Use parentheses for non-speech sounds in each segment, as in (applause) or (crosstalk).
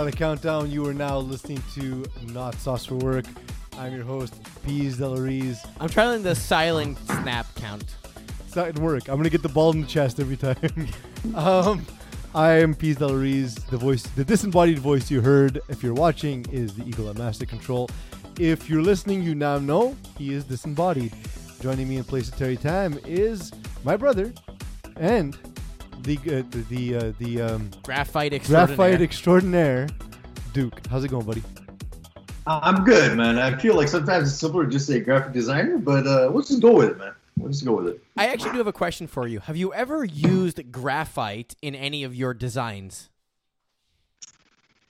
Without a countdown, you are now listening to Not Sauce for Work. I'm your host, Peas Delariz. I'm trying the silent snap count. It's not gonna work. I'm gonna get the ball in the chest every time. (laughs) um, I am Peas Delariz. The voice, the disembodied voice you heard, if you're watching, is the Eagle at Master Control. If you're listening, you now know he is disembodied. Joining me in place of Terry Tam is my brother and the uh, the the, uh, the um, Graphite extraordinaire. graphite extraordinaire, Duke. How's it going, buddy? I'm good, man. I feel like sometimes it's simpler to just say graphic designer, but uh, let's just go with it, man. Let's just go with it. I actually do have a question for you. Have you ever used graphite in any of your designs?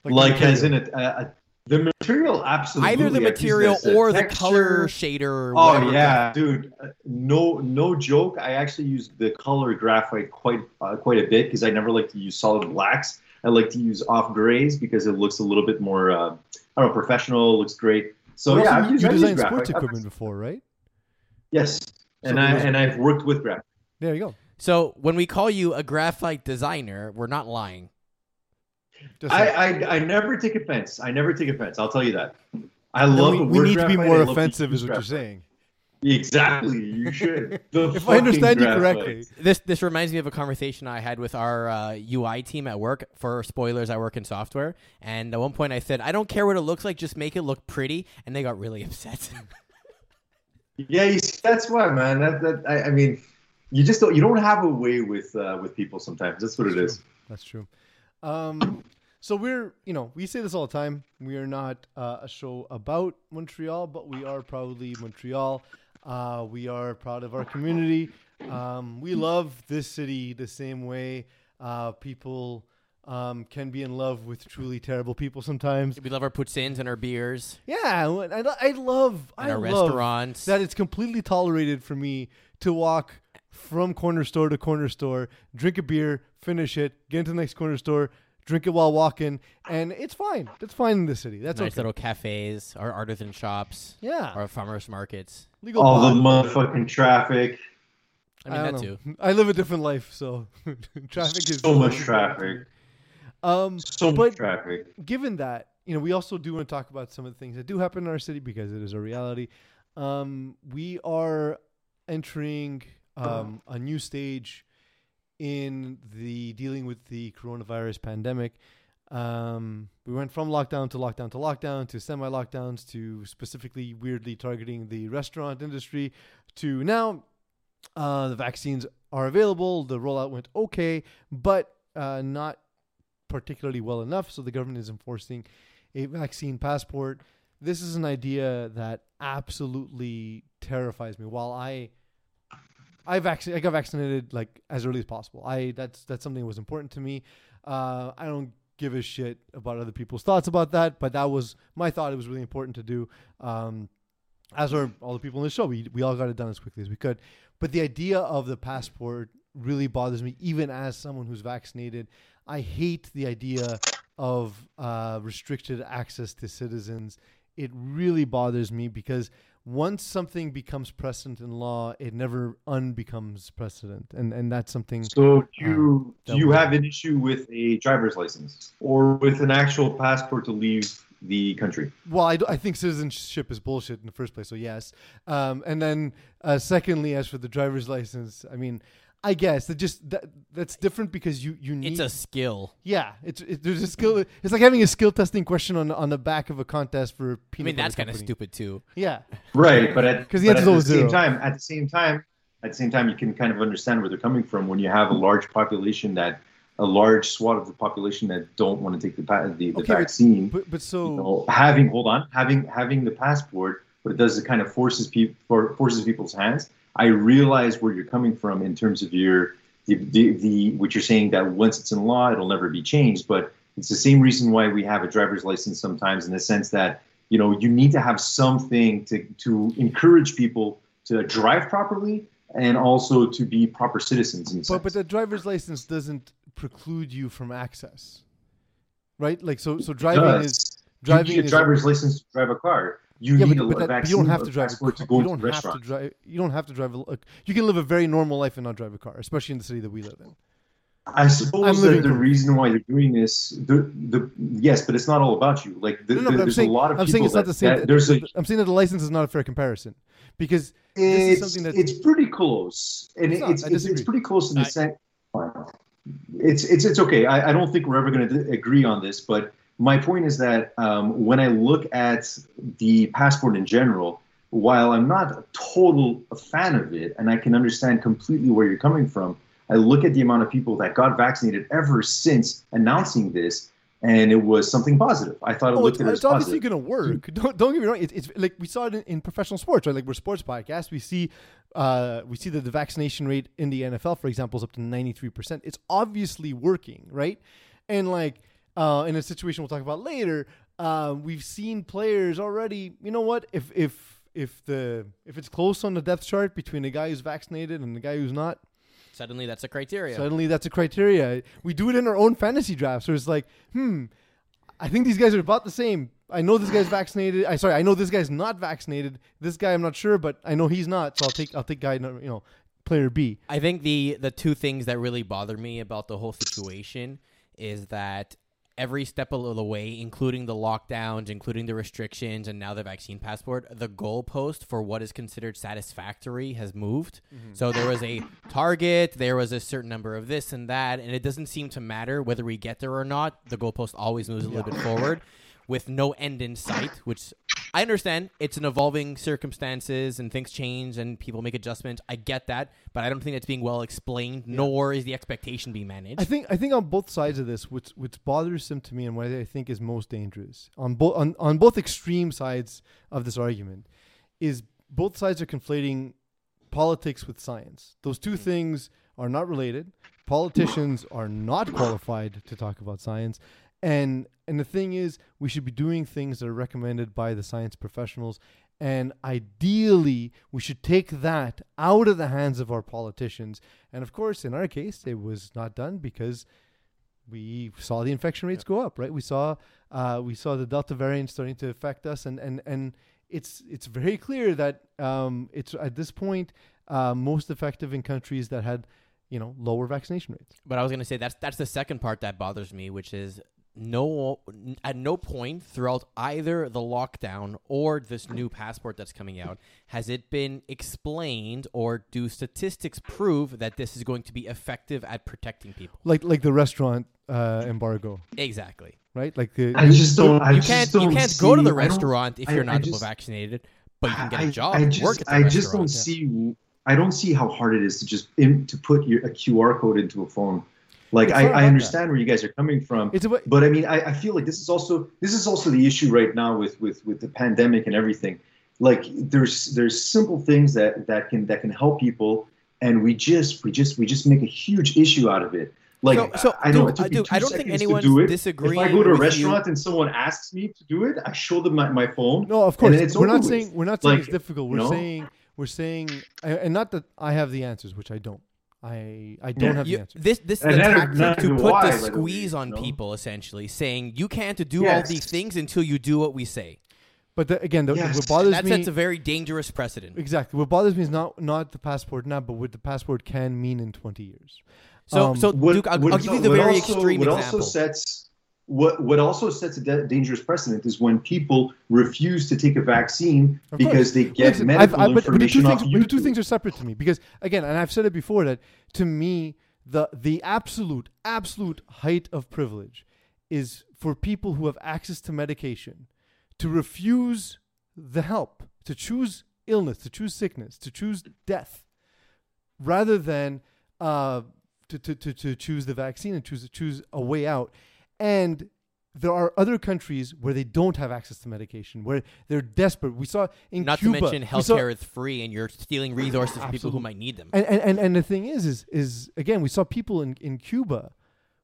Like, the as in material. it, uh, the material, absolutely. Either the material or the texture. color shader. Or Oh whatever. yeah, dude. uh, No, no joke. I actually use the color graphite quite, uh, quite a bit because I never like to use solid blacks. I like to use off grays because it looks a little bit more, uh, I don't know, professional. Looks great. So Also, yeah, I've you, used, you I've used designed sports graphite. equipment before, right? Yes, and So I there's- and I've worked with graphite. There you go. So when we call you a graphite designer, we're not lying. Just I, I I never take offense. I never take offense. I'll tell you that. I Then love we, the we need to be more I love the offensive, is what you're saying. Exactly. You (laughs) should. If I understand you graphite. correctly. This this reminds me of a conversation I had with our uh, UI team at work. For spoilers, I work in software, and at one point I said, "I don't care what it looks like, just make it look pretty," and they got really (laughs) upset. Yeah, you see, that's why, man. That, that I, I mean, you just don't. You don't have a way with uh, with people sometimes. That's what it That's is. That's true. Um, so we're, you know, we say this all the time. We are not uh, a show about Montreal, but we are proudly Montreal. Uh, we are proud of our community. Um, we love this city the same way uh, people um, can be in love with truly terrible people sometimes. we love our poutines and our beers Yeah, I, I love, and I our love restaurants. that it's completely tolerated for me to walk from corner store to corner store, drink a beer, finish it, get into the next corner store, drink it while walking, and it's fine. That's fine in the city. That's nice okay. little cafes, our artisan shops, yeah, our farmers markets. legal. All the motherfucking traffic. I mean don't that know. too. I live a different life, so (laughs) traffic is So much traffic. Um, So much But- traffic. given that, you know, we also do want to talk about some of the things that do happen in our city because it is a reality. Um, we are entering um, a new stage in the dealing with the coronavirus pandemic. Um, we went from lockdown to lockdown to lockdown to semi lockdowns to specifically weirdly targeting the restaurant industry to now uh, the vaccines are available. The rollout went okay, but uh, not particularly well enough. So the government is enforcing a vaccine passport. This is an idea that absolutely terrifies me. While I I vaccinated, I got vaccinated like as early as possible. I that's that's something that was important to me. Uh, I don't give a shit about other people's thoughts about that, but that was my thought. It was really important to do. Um, as are all the people in the show, we we all got it done as quickly as we could. But the idea of the passport really bothers me, even as someone who's vaccinated. I hate the idea of uh, restricted access to citizens. It really bothers me because once something becomes precedent in law, it never unbecomes precedent, and and that's something. So do you that do you have an issue with a driver's license or with an actual passport to leave the country? Well, I, I think citizenship is bullshit in the first place, so yes. Um, and then uh, secondly, as for the driver's license, I mean, I guess that just that that's different because you you need It's a skill. yeah. It's it, there's a skill. It's like having a skill testing question on on the back of a contest for. People. I mean, that's kind kind of stupid too. Yeah, Right, but at, 'Cause the but answer's at the always same zero. time, at the same time, at the same time, you can kind of understand where they're coming from when you have a large population that a large swath of the population that don't want to take the the, the Okay, vaccine. but but so you know, having hold on, having having the passport, what it does is it kind of forces people forces people's hands. I realize where you're coming from in terms of your the, the, the what you're saying that once it's in law, it'll never be changed. But it's the same reason why we have a driver's license sometimes, in the sense that you know you need to have something to to encourage people to drive properly and also to be proper citizens. But sense. but the driver's license doesn't preclude you from access, right? Like so so driving is you driving need a is driver's license to drive a car. You yeah, need but, a but, that, vaccine you don't have to drive a car. to go you to don't the have to restaurant. drive. You don't have to drive. A, like, you can live a very normal life and not drive a car, especially in the city that we live in. I suppose that the proof. reason why you're doing this, the the yes, but it's not all about you. Like the, No, no, the- I'm there's saying, a lot of I'm people saying it's that, not the same. that- there's a I'm saying that the license is not a fair comparison because this is it's, something that it's pretty close, and It's it's not. it's, it's, it's pretty close in the I- sense. It's it's it's okay. I, I don't think we're ever going to agree on this, but my point is that um, when I look at the passport in general, while I'm not a total fan of it, and I can understand completely where you're coming from, I look at the amount of people that got vaccinated ever since announcing this, and it was something positive. I thought it Oh, looked it's, it's obviously going to work. Don't, don't get me wrong. It's, it's like we saw it in, in professional sports, right? Like we're sports podcasts. We see, uh, we see that the vaccination rate in the NFL, for example, is up to ninety three percent. It's obviously working, right? And like uh, in a situation we'll talk about later, uh, we've seen players already. You know what? If if if the if it's close on the depth chart between a guy who's vaccinated and the guy who's not, Suddenly, that's a criteria. Suddenly, that's a criteria. We do it in our own fantasy drafts. So it's like, hmm, I think these guys are about the same. I know this guy's vaccinated. I sorry, I know this guy's not vaccinated. This guy, I'm not sure, but I know he's not. So I'll take I'll take guy you know player B. I think the the two things that really bother me about the whole situation is that every step of the way, including the lockdowns, including the restrictions, and now the vaccine passport, the goalpost for what is considered satisfactory has moved. Mm-hmm. So there was a target, there was a certain number of this and that, and it doesn't seem to matter whether we get there or not. The goalpost always moves a little bit forward with no end in sight, which I understand it's an evolving circumstances and things change and people make adjustments. I get that, but I don't think it's being well explained, nor is the expectation being managed. I think I think on both sides of this, what's what's bothersome to me and what I think is most dangerous on both on, on both extreme sides of this argument is both sides are conflating politics with science. Those two hmm. things are not related. Politicians are not qualified to talk about science. And and the thing is, we should be doing things that are recommended by the science professionals. And ideally, we should take that out of the hands of our politicians. And of course, in our case, it was not done because we saw the infection rates go up. Right? We saw uh, we saw the Delta variant starting to affect us, and and and it's it's very clear that um, it's at this point uh, most effective in countries that had you know lower vaccination rates. But I was going to say that's that's the second part that bothers me, which is no at no point throughout either the lockdown or this new passport that's coming out has it been explained or do statistics prove that this is going to be effective at protecting people. Like like the restaurant uh, embargo, Exactly. right? Like the I just don't. I you can't don't you can't go to the restaurant if you're I not just- vaccinated, but you can get a I- job, I just, work at the I just don't restaurant. see. I don't see how hard it is to just in, to put your a QR code into a phone. Like I, I that. understand where you guys are coming from, about but I mean, I, I feel like this is also this is also the issue right now with with with the pandemic and everything. Like there's there's simple things that that can that can help people, and we just we just we just make a huge issue out of it. Like So- so, I know dude, it took I- dude, I don't think anyone's do disagreeing If I go to a with you. restaurant and someone asks me to do it, I show them my, my phone. no, of course we're not over saying we're not saying Like, it's difficult. We're saying we're saying, and not that I have the answers, which I don't. I I don't Yeah. have You- the answers. this this is And the neither- tactic neither to put I, the by the way, squeeze on you know? people, essentially saying you can't do all these things until you do what we say. But the, again, the, Yes. what bothers That me that sets a very dangerous precedent. exactly what bothers me is not not the passport now, but what the passport can mean in twenty years. So, Um, so What- Duke, I'll, what I'll give you the very also- extreme what example. also sets what what also sets a da- dangerous precedent is when people refuse to take a vaccine because they get Listen, medical I've- I- but, but the two information things, off but two things are separate to me because again, and I've said it before that to me the the absolute absolute height of privilege is for people who have access to medication to refuse the help, to choose illness, to choose sickness, to choose death, rather than uh, to, to, to, to choose the vaccine and choose choose a way out. And there are other countries where they don't have access to medication, where they're desperate. We saw in Not Cuba, to mention healthcare is free and you're stealing resources from people who might need them. and, and, and, and the thing is, is, is again, we saw people in, in Cuba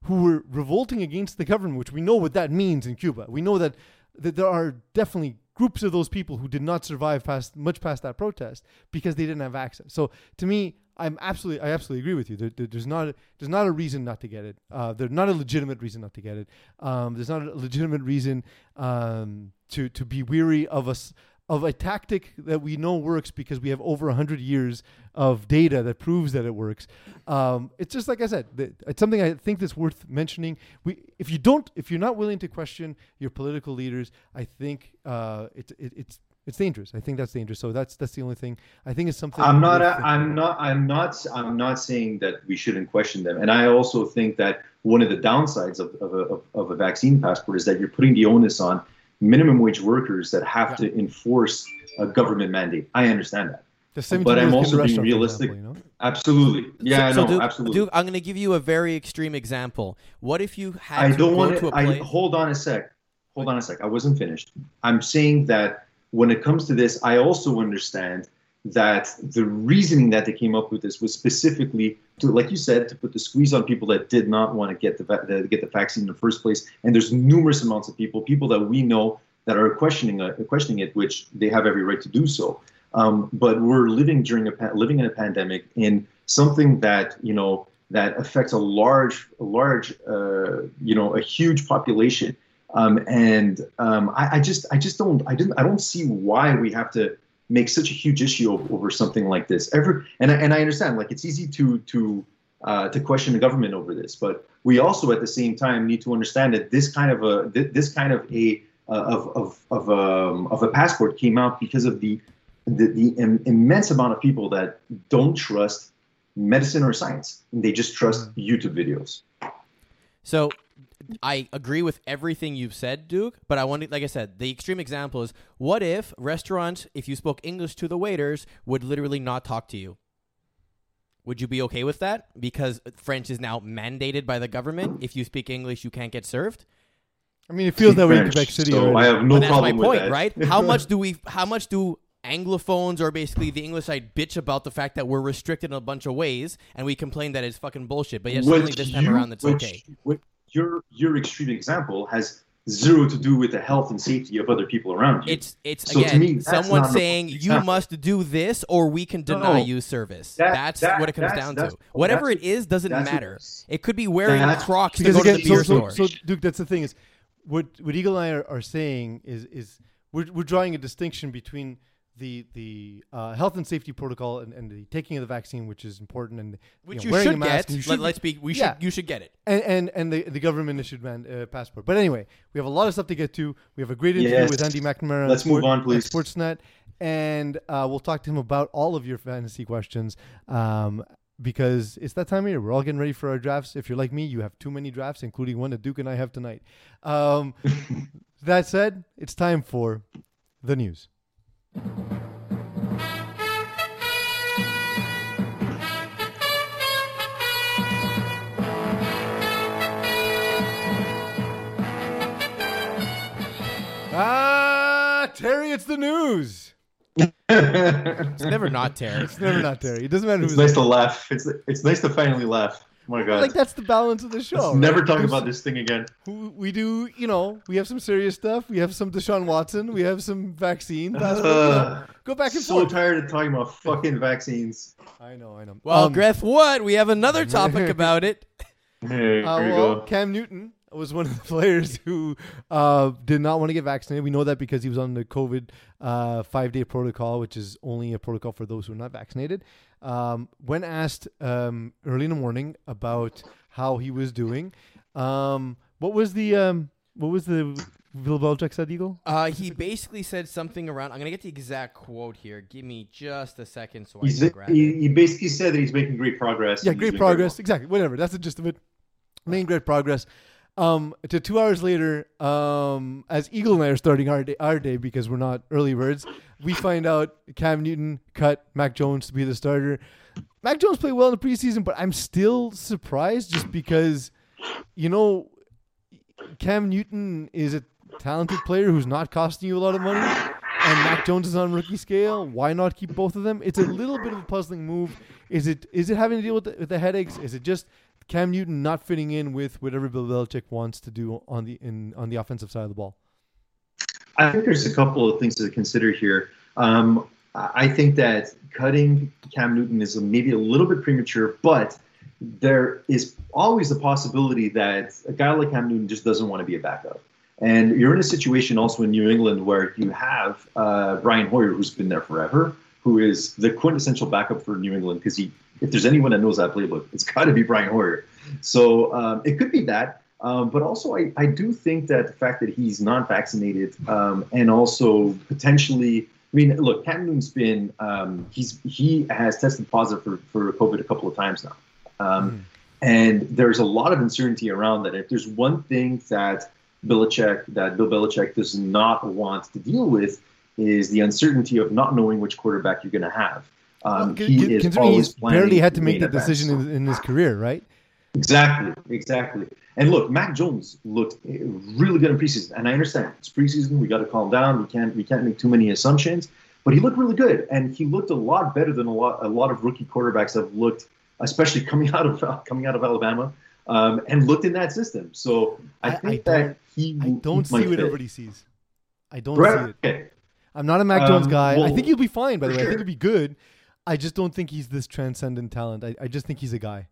who were revolting against the government, which we know what that means in Cuba. We know that, that there are definitely groups of those people who did not survive past much past that protest because they didn't have access. So to me, I'm absolutely, I absolutely agree with you. There, there- there's not, a, there's not a reason not to get it. Uh, there's not a legitimate reason not to get it. Um, there's not a legitimate reason um, to to be weary of us of a tactic that we know works because we have over 100 years of data that proves that it works. Um, it's just like I said, th- it's something I think that's worth mentioning. We, if you don't, if you're not willing to question your political leaders, I think uh, it, it, it's it's dangerous. I think that's dangerous. So that's that's the only thing. I think it's something. I'm not. worth A, thinking I'm not. I'm not. I'm not saying that we shouldn't question them. And I also think that one of the downsides of of a, of, of a vaccine passport is that you're putting the onus on minimum wage workers that have Yeah. to enforce a government mandate. I understand that. The 17 but I'm years in the also being realistic. example, you know? Absolutely. Yeah, so, no, Duke, absolutely. Duke, I'm going to give you a very extreme example. What if you had I don't go want to to. a I hold on a sec. Hold on a sec. I wasn't finished. I'm saying that when it comes to this, I also understand that the reasoning that they came up with this was specifically to, like you said, to put the squeeze on people that did not want to get the, the get the vaccine in the first place. And there's numerous amounts of people, people that we know that are questioning uh, questioning it, which they have every right to do so. Um, but we're living during a living in a pandemic in something that you know that affects a large, large, uh, you know, a huge population. Um, and um, I, I just, I just don't, I didn't, I don't see why we have to make such a huge issue over, something like this. Ever, and I, and I understand, like it's easy to to uh, to question the government over this, but we also at the same time need to understand that this kind of a this kind of a uh, of of of um, of a passport came out because of the the, the im- immense amount of people that don't trust medicine or science. They just trust YouTube videos. So I agree with everything you've said, Duke, but I wanted like I said, the extreme example is what if restaurants, if you spoke English to the waiters, would literally not talk to you? Would you be okay with that? Because French is now mandated by the government. If you speak English, you can't get served. I mean, it feels that way in Quebec City so already. I have no but that's my with point, that. right? How (laughs) much do we? How much do Anglophones or basically the English side bitch about the fact that we're restricted in a bunch of ways, and we complain that it's fucking bullshit. But yet suddenly this time you- around, it's okay. you- what your your extreme example has zero to do with the health and safety of other people around you. It's it's So to again me, someone saying you example. must do this or we can deny no. you service. That- that's that- what it comes down to. Whatever it is doesn't that's- matter. It could be wearing That's- Crocs to go again, to the so, beer so, store. so, Duke, that's the thing is, what what Eagle and I are, are saying is is we're we're drawing a distinction between the the uh, health and safety protocol and, and the taking of the vaccine, which is important, and which you, you know, wearing a should mask, get. you Let, should let's be. We should. You should get it. and and, and the, the government issued man, uh, passport. But anyway, we have a lot of stuff to get to. We have a great interview Yes. with Andy McNamara. Let's on move on, please. Sportsnet, and uh, we'll talk to him about all of your fantasy questions. Um, because it's that time of year. We're all getting ready for our drafts. If you're like me, you have too many drafts, including one that Duke and I have tonight. Um, (laughs) that said, it's time for the news. Ah, Terry, it's the news. It's never not Terry. It's never not Terry. It doesn't matter it's who's nice to laugh. It's it's nice to finally laugh. Oh my god. like that's the balance of the show. Let's right? never talk There's- about this thing again. We do, you know, we have some serious stuff. We have some Deshaun Watson. We have some vaccine. passport, you know. Uh, Go back and so forth. tired of talking about fucking vaccines. I know, I know. Well, Um, guess what? We have another topic (laughs) about it. Hey, Uh, here you well, go. Cam Newton was one of the (laughs) players who uh, did not want to get vaccinated. We know that because he was on the COVID uh, five day protocol, which is only a protocol for those who are not vaccinated. Um, when asked um, early in the morning about how he was doing, um, what was the um, what was the Bill Belichick said, Eagle? Uh, he basically said something around. I'm gonna get the exact quote here. Give me just a second so I can grab he, it. he basically said that he's making great progress. Yeah, and he's great progress. Exactly. Whatever. That's the gist of it. Making great progress. Um, to two hours later, um, as Eagle and I are starting our day, our day because we're not early birds, we find out Cam Newton cut Mac Jones to be the starter. Mac Jones played well in the preseason, but I'm still surprised just because, you know, Cam Newton is a talented player who's not costing you a lot of money, and Mac Jones is on rookie scale. Why not keep both of them? It's a little bit of a puzzling move. Is it is it having to deal with the, with the headaches? Is it just Cam Newton not fitting in with whatever Bill Belichick wants to do on the in on the offensive side of the ball? I think there's a couple of things to consider here. Um, I think that cutting Cam Newton is maybe a little bit premature, but there is always the possibility that a guy like Cam Newton just doesn't want to be a backup. And you're in a situation also in New England where you have uh, Brian Hoyer, who's been there forever, who is the quintessential backup for New England because he, if there's anyone that knows that playbook, it's (laughs) got to be Brian Hoyer. So um, it could be that. Um, but also, I, I do think that the fact that he's non vaccinated um, and also potentially, I mean, look, Cam Newton's been, um, he's, he has tested positive for, for COVID a couple of times now. Mm. And there's a lot of uncertainty around that. If there's one thing that Belichick, that Bill Belichick does not want to deal with, is the uncertainty of not knowing which quarterback you're going to have. Um, well, he is he's barely had to make the decision in, in, his career, right? Exactly, exactly. And look, Mac Jones looked really good in preseason, and I understand it's preseason. We got to calm down. We can't we can't make too many assumptions. But he looked really good, and he looked a lot better than a lot a lot of rookie quarterbacks have looked, especially coming (laughs) out of coming out of Alabama, um, and looked in that system. So I, I think I that he I don't see what fit. everybody sees. I don't right. see it. Okay. I'm not a Mac Jones um, guy. Well, I think he'll be fine. By the way, sure. I think he'll be good. I just don't think he's this transcendent talent. I, I just think he's a guy.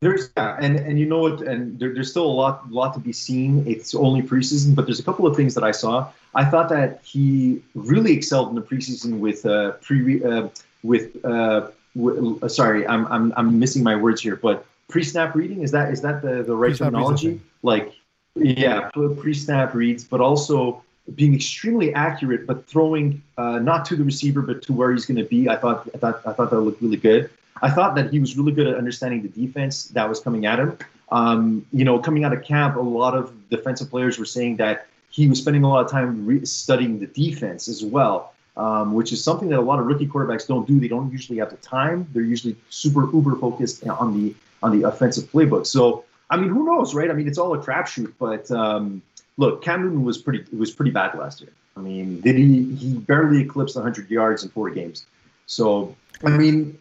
There's yeah, and and you know what, and there, there's still a lot lot to be seen. It's only preseason, but there's a couple of things that I saw. I thought that he really excelled in the preseason with uh, pre uh, with uh, w- uh, sorry, I'm, I'm I'm missing my words here, but pre-snap reading is that is that the the right pre-snap terminology? Like yeah, pre-snap reads, but also being extremely accurate, but throwing uh, not to the receiver, but to where he's going to be. I thought I thought I thought that looked really good. I thought that he was really good at understanding the defense that was coming at him. Um, you know, coming out of camp, a lot of defensive players were saying that he was spending a lot of time re- studying the defense as well, um, which is something that a lot of rookie quarterbacks don't do. They don't usually have the time. They're usually super uber focused on the on the offensive playbook. So, I mean, who knows, right? I mean, it's all a crapshoot. But um, look, Cam Newton was pretty was pretty bad last year. I mean, did he he barely eclipsed 100 yards in four games. So, I mean,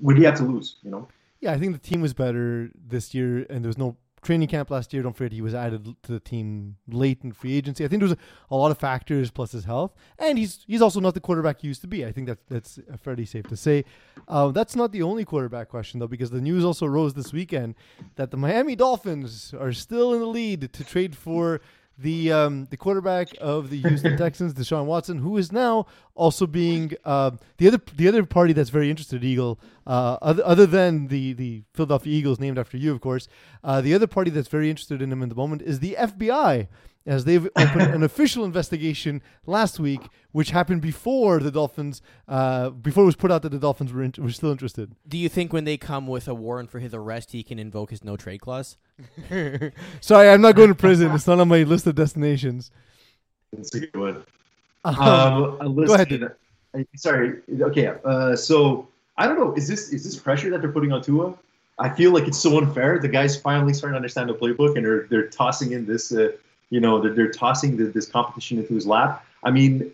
would he have to lose? You know. Yeah, I think the team was better this year, and there was no training camp last year. Don't forget he was added to the team late in free agency. I think there was a, a, lot of factors plus his health, and he's he's also not the quarterback he used to be. I think that that's fairly safe to say. Uh, that's not the only quarterback question though, because the news also rose this weekend that the Miami Dolphins are still in the lead to trade for the um, the quarterback of the Houston (laughs) Texans, Deshaun Watson, who is now also being uh, the other the other party that's very interested, Eagle, uh, other, other than the the Philadelphia Eagles, named after you, of course. Uh, the other party that's very interested in him at the moment is the FBI as they've opened an official investigation last week, which happened before the Dolphins, uh, before it was put out that the Dolphins were, in, were still interested. Do you think when they come with a warrant for his arrest, he can invoke his no trade clause? (laughs) Sorry, I'm not going to prison. It's not on my list of destinations. That's a good one. Um, um, go ahead. Dude. Sorry. Okay. Uh, so I don't know. Is this is this pressure that they're putting on Tua? I feel like it's so unfair. The guy's finally starting to understand the playbook, and they're they're tossing in this. Uh, you know, they're, they're tossing the, this competition into his lap. I mean,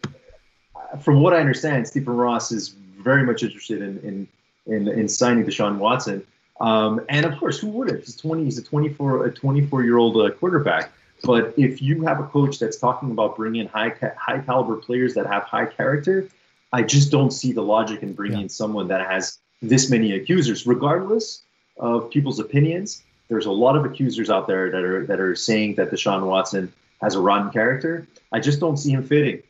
from what I understand, Stephen Ross is very much interested in in in, in signing Deshaun Watson. Um, and of course, who wouldn't? He's 20. He's a 24 a 24 year old uh, quarterback. But if you have a coach that's talking about bringing in high high caliber players that have high character, I just don't see the logic in bringing yeah. in someone that has this many accusers, regardless of people's opinions there's a lot of accusers out there that are that are saying that Deshaun Watson has a rotten character. I just don't see him fitting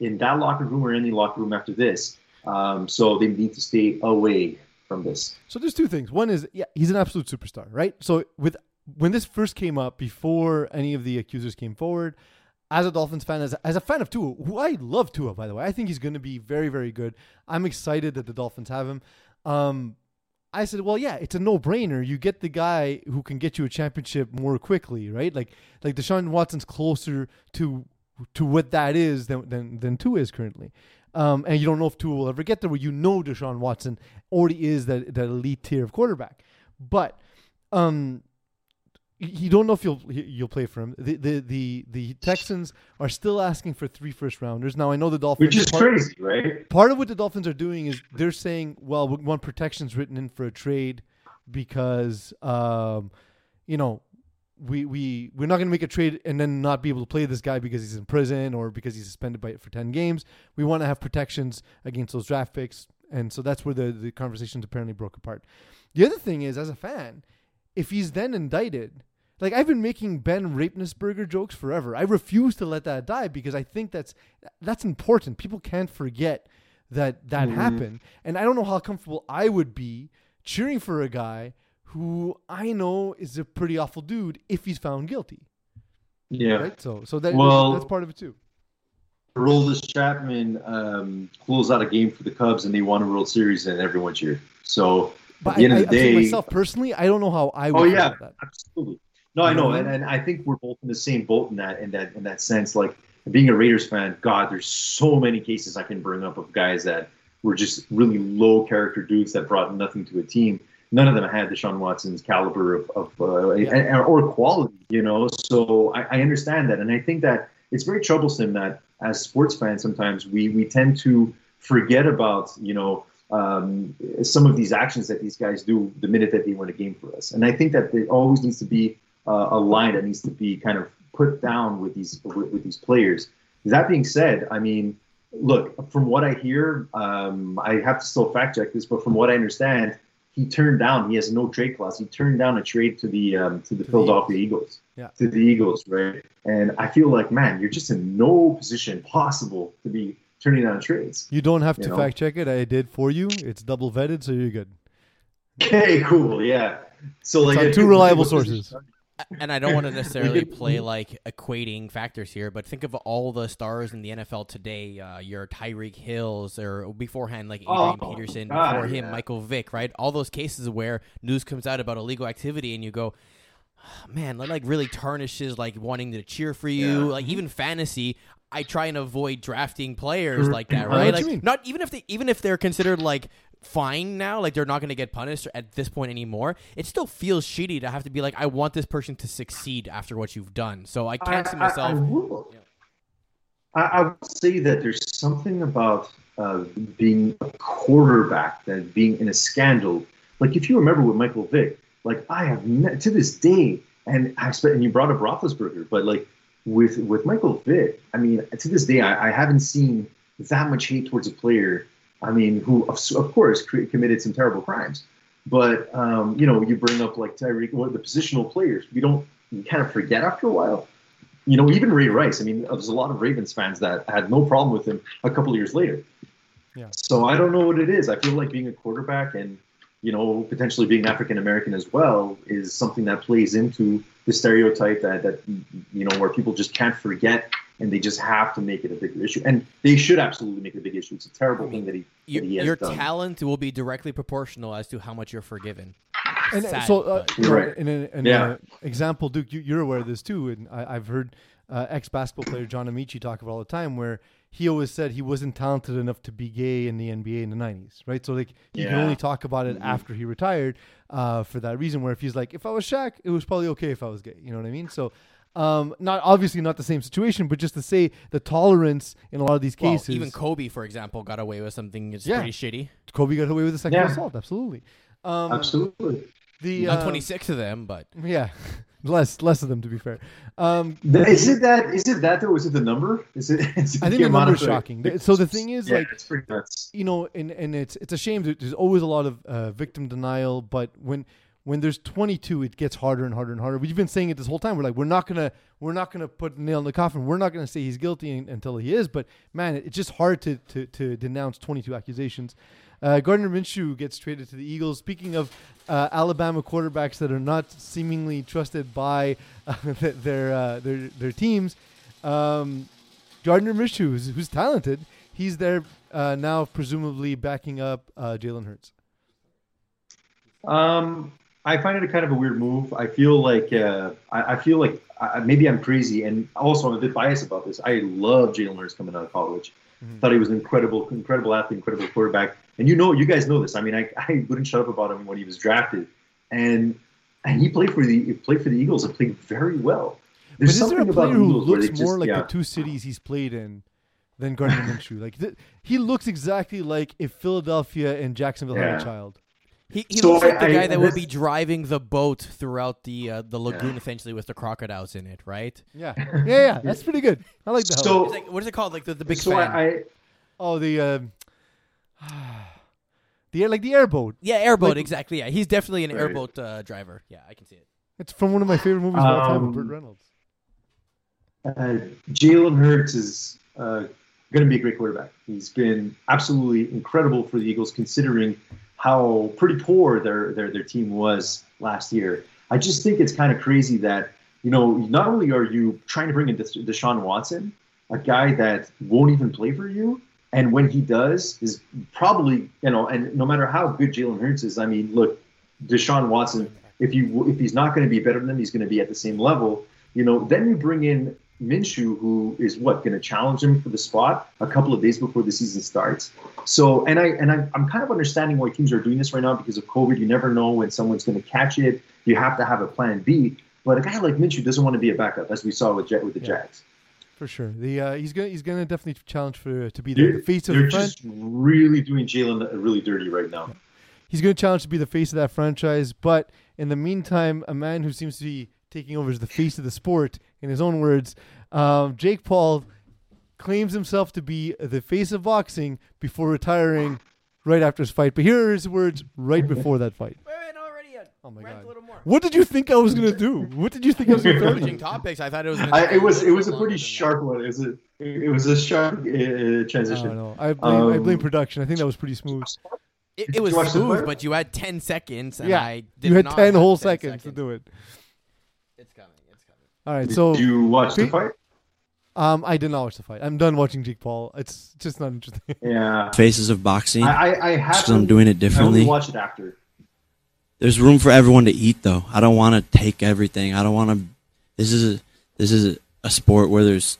in that locker room or any locker room after this. Um, so they need to stay away from this. So there's two things. One is yeah, he's an absolute superstar, right? So with when this first came up, before any of the accusers came forward, as a Dolphins fan, as a, as a fan of Tua, who I love Tua, by the way, I think he's going to be very, very good. I'm excited that the Dolphins have him. Um, I said, well, yeah, it's a no-brainer. You get the guy who can get you a championship more quickly, right? Like, like Deshaun Watson's closer to to what that is than than than Tua is currently. Um, and you don't know if Tua will ever get there. Where you know Deshaun Watson already is that that elite tier of quarterback, but um, you don't know if you'll you'll play for him. The the the, the Texans are still asking for three first rounders. Now I know the Dolphins, which is part, crazy, right? Part of what the Dolphins are doing is they're saying, well, we want protections written in for a trade because, um, you know, we we we're not going to make a trade and then not be able to play this guy because he's in prison or because he's suspended by it for ten games. We want to have protections against those draft picks, and so that's where the the conversations apparently broke apart. The other thing is, as a fan if he's then indicted, Like I've been making Ben Rapnessberger jokes forever. I refuse to let that die because I think that's that's important. People can't forget that that Mhm. happened, and I don't know how comfortable I would be cheering for a guy who I know is a pretty awful dude if he's found guilty. Yeah. Right. So so that Well- that's part of it too. Aroldis Chapman um, closed out a game for the Cubs and they won a World Series and everyone cheered. So But at the end I, of I, the I'm day, myself personally, I don't know how I would. Oh, yeah. that. absolutely. No, I know what I and, and I think we're both in the same boat in that in that in that sense. Like being a Raiders fan, God, there's so many cases I can bring up of guys that were just really low character dudes that brought nothing to a team. None of them had Deshaun Watson's caliber of, of uh, Yeah. or quality, you know. So I, I understand that, and I think that it's very troublesome that as sports fans sometimes we we tend to forget about you know um, some of these actions that these guys do the minute that they win a game for us. And I think that there always needs to be uh, a line that needs to be kind of put down with these with, with these players. That being said, I mean, look from what I hear, um, I have to still fact check this, but from what I understand, he turned down. He has no trade clause. He turned down a trade to the um, to the the Philadelphia Eagles. Yeah. To the Eagles, right? And I feel like, man, you're just in no position possible to be turning down trades. You don't have You to know? fact check it. I did for you. It's double vetted, so you're good. (laughs) Okay, cool, yeah. So like on two reliable sources. And I don't want to (laughs) necessarily play like equating factors here, but think of all the stars in the NFL today. Uh, your Tyreek Hills, or beforehand, like Adrian Oh, Peterson, God, before him, yeah. Michael Vick, right? All those cases where news comes out about illegal activity, and you go, "Ah, man, that like really tarnishes like wanting to cheer for you. Yeah. Like even fantasy, I try and avoid drafting players Mhm. like that, right? Like not even if they even if they're considered like fine now, like they're not going to get punished at this point anymore. It still feels shitty to have to be like, I want this person to succeed after what you've done. So I can't see I, I, myself. will. Yeah. I, I would say that there's something about uh, being a quarterback that being in a scandal. Like if you remember with Michael Vick, like I have ne- to this day, and I expect, and you brought up Roethlisberger, but like with with Michael Vick, I mean to this day, I, I haven't seen that much hate towards a player. I mean, who of, of course cre- committed some terrible crimes, but um, you know, you bring up like Tyreek, what the positional players, we don't, you kind of forget after a while you know, even Ray Rice. I mean, there's a lot of Ravens fans that had no problem with him a couple of years later. Yeah. So I don't know what it is. I feel like being a quarterback and you know potentially being African American as well is something that plays into the stereotype that that you know where people just can't forget and they just have to make it a bigger issue. And they should absolutely make it a big issue. It's a terrible I mean, thing that he Your, that he has your done. talent will be directly proportional as to how much you're forgiven. And Sad, so, uh, but- you know, Right. in an, in Yeah. a example, Duke, you, you're aware of this too, and I, I've heard uh, ex basketball player John Amaechi talk about all the time, where he always said he wasn't talented enough to be gay in the NBA in the '90s, right? So like he can only talk about it Mhm. after he retired, uh, for that reason. Where if he's like, if I was Shaq, it was probably okay if I was gay. You know what I mean? So. Um, not obviously not the same situation, but just to say the tolerance in a lot of these well, cases. even Kobe, for example, got away with something that's Yeah. pretty shitty. Kobe got away with a sexual Yeah. assault, absolutely. Um, Absolutely. The Not uh, 26 of them, but Yeah, less less of them to be fair. Um, Is it that? Is it that though? Is it the number? Is it? (laughs) Is it I think the number's of- shocking. So the thing is, yeah, like, it's pretty nuts. you know, and and it's it's a shame. that There's always a lot of uh, victim denial, but when when there's 22, it gets harder and harder and harder. We've been saying it this whole time. We're like, we're not gonna we're not gonna put a nail in the coffin. We're not gonna say he's guilty until he is. But man, it's just hard to to, to denounce 22 accusations. Uh, Gardner Minshew gets traded to the Eagles. Speaking of uh, Alabama quarterbacks that are not seemingly trusted by uh, (laughs) their uh, their their teams, um, Gardner Minshew, who's, who's talented, he's there uh, now, presumably backing up uh, Jalen Hurts. Um, I find it a kind of a weird move. I feel like uh, I, I feel like I, maybe I'm crazy, and also I'm a bit biased about this. I love Jalen Hurts coming out of college. Mhm. Thought he was an incredible, incredible athlete, incredible quarterback. And you know, you guys know this. I mean, I, I wouldn't shut up about him when he was drafted, and and he played for the he played for the Eagles and played very well. But is there a player who Eagles looks they just- more like yeah. the two cities he's played in than Gardner (laughs) Minshew? Like th- he looks exactly like if Philadelphia and Jacksonville had a child. he, he So looks like the guy I- that would be driving the boat throughout the uh, the lagoon, essentially with the crocodiles in it, right? Yeah, yeah, yeah. That's pretty good. I like that. So- like what is it called? Like the, the big so fan. I, I oh, the um, (sighs) the air, like the airboat. yeah, airboat. like- exactly. Yeah, he's definitely an Right. airboat uh, driver. Yeah, I can see it. It's from one of my favorite movies of all time, Um, with Burt Reynolds. Uh, Jalen Hurts is uh, going to be a great quarterback. He's been absolutely incredible for the Eagles, considering how pretty poor their their their team was last year. I just think it's kind of crazy that you know not only are you trying to bring in Desha- Deshaun Watson, a guy that won't even play for you, and when he does, is probably you know, and no matter how good Jalen Hurts is, I mean, look, Deshaun Watson, if you if he's not going to be better than him, he's going to be at the same level. You know, then you bring in Minshew, who is what going to challenge him for the spot a couple of days before the season starts. So, and I and I, I'm kind of understanding why teams are doing this right now because of COVID. You never know when someone's going to catch it. You have to have a plan B. But a guy like Minshew doesn't want to be a backup, as we saw with Jet with the Yeah. Jags. For sure. The uh, he's gonna he's gonna definitely challenge for to be the They're, face of they're the franchise. just really doing Jalen really dirty right now. He's gonna challenge to be the face of that franchise. But in the meantime, a man who seems to be taking over as the face of the sport, in his own words, um, Jake Paul claims himself to be the face of boxing before retiring right after his fight. But here are his words right before that fight. Wait, wait, no, already yet. Oh my Rant God. a little more. What did you think I was gonna do? What did you think I was gonna tell Switching you? topics. I thought it was. Gonna I, it was it was a pretty sharp one. It was a it was a sharp uh, I transition. don't know. I blame, I blame Um, production. I think that was pretty smooth. It, it was you watch the smooth, but you had ten seconds, and Yeah, I did You had not ten whole 10 seconds, to do it. It's coming. It's coming. All right, Did so you watch the fight? um, I did not watch the fight. I'm done watching Jake Paul. It's just not interesting. Yeah, faces of boxing. I I, I have. Just 'cause I'm doing it differently. I only differently. watch it after. There's room for everyone to eat, though. I don't want to take everything. I don't want to. This is a this is a, sport where there's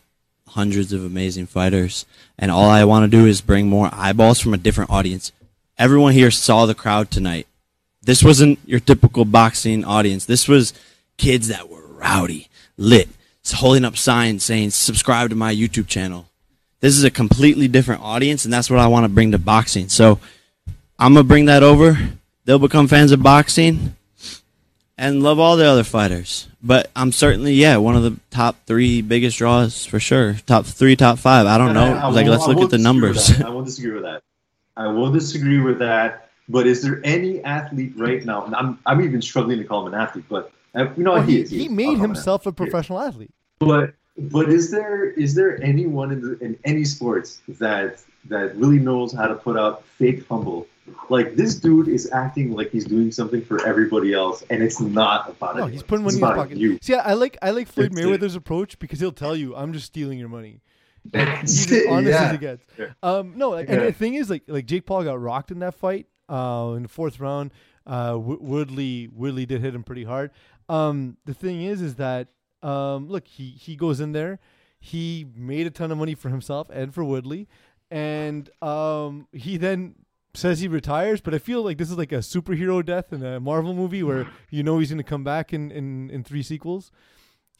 hundreds of amazing fighters, and all I want to do is bring more eyeballs from a different audience. Everyone here saw the crowd tonight. This wasn't your typical boxing audience. This was kids that were rowdy, lit, holding up signs saying "subscribe to my YouTube channel." This is a completely different audience, and that's what I want to bring to boxing. So I'm gonna bring that over. They'll become fans of boxing and love all the other fighters. But I'm certainly, yeah, one of the top three biggest draws for sure. Top three, top five. I don't And know. I- I like, will- let's I look at the numbers. I will disagree with that. I will disagree with that. But is there any athlete right now? and I'm I'm even struggling to call him an athlete, but uh, you know Well, he, he, is. he is. made I'll call him himself a athlete. professional athlete. But but is there is there anyone in the, in any sports that that really knows how to put out fake humble? Like this dude is acting like he's doing something for everybody else, and it's not about No, anyone. he's putting It's money in his pocket. You. See, I like I like Floyd It's a- Mayweather's approach because he'll tell you, "I'm just stealing your money." (laughs) Like, as honest Yeah. as it gets. Yeah. Um, no, like, and the thing is, like, like Jake Paul got rocked in that fight. Uh, in the fourth round, uh, Woodley Woodley did hit him pretty hard. Um, the thing is, is that um, look, he he goes in there, he made a ton of money for himself and for Woodley, and um, he then says he retires. But I feel like this is like a superhero death in a Marvel movie where you know he's going to come back in, in in three sequels.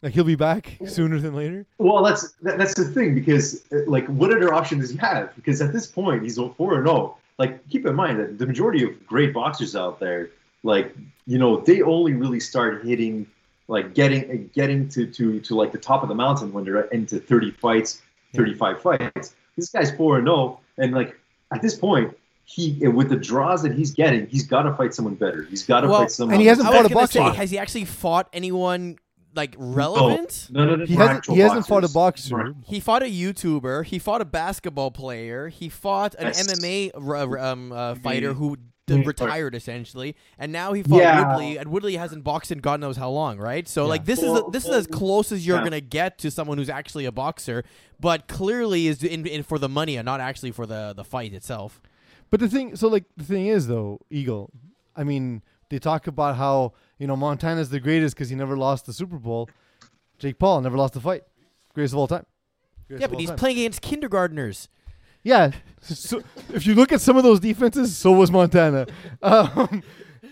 Like he'll be back (laughs) sooner than later. Well, that's that, that's the thing because uh, like what other option does he have? Because at this point he's four and zero. Like keep in mind that the majority of great boxers out there, like you know, they only really start hitting, like getting getting to to to like the top of the mountain when they're into thirty fights, thirty five fights. This guy's four and zero, and like at this point. He with the draws that he's getting, he's got to fight someone better. He's got to Well, fight someone. and he hasn't I fought was a boxer. say, has he actually fought anyone like relevant? No, no, no. He for hasn't actual he hasn't fought a boxers. boxer. He fought a YouTuber. He fought a basketball player. He fought an Yes. MMA r- r- um, uh, fighter who d- retired essentially, and now he fought Yeah. Woodley. And Woodley hasn't boxed in God knows how long, right? So Yeah. like this is a, this is as close as you're yeah. gonna get to someone who's actually a boxer, but clearly is in, in for the money and not actually for the the fight itself. But the thing, so like the thing is though, Eagle. I mean, they talk about how you know Montana's the greatest because he never lost the Super Bowl. Jake Paul never lost a fight, greatest of all time. Greatest Yeah, but he's time. playing against kindergartners. Yeah. So if you look at some of those defenses, so was Montana. (laughs) Um,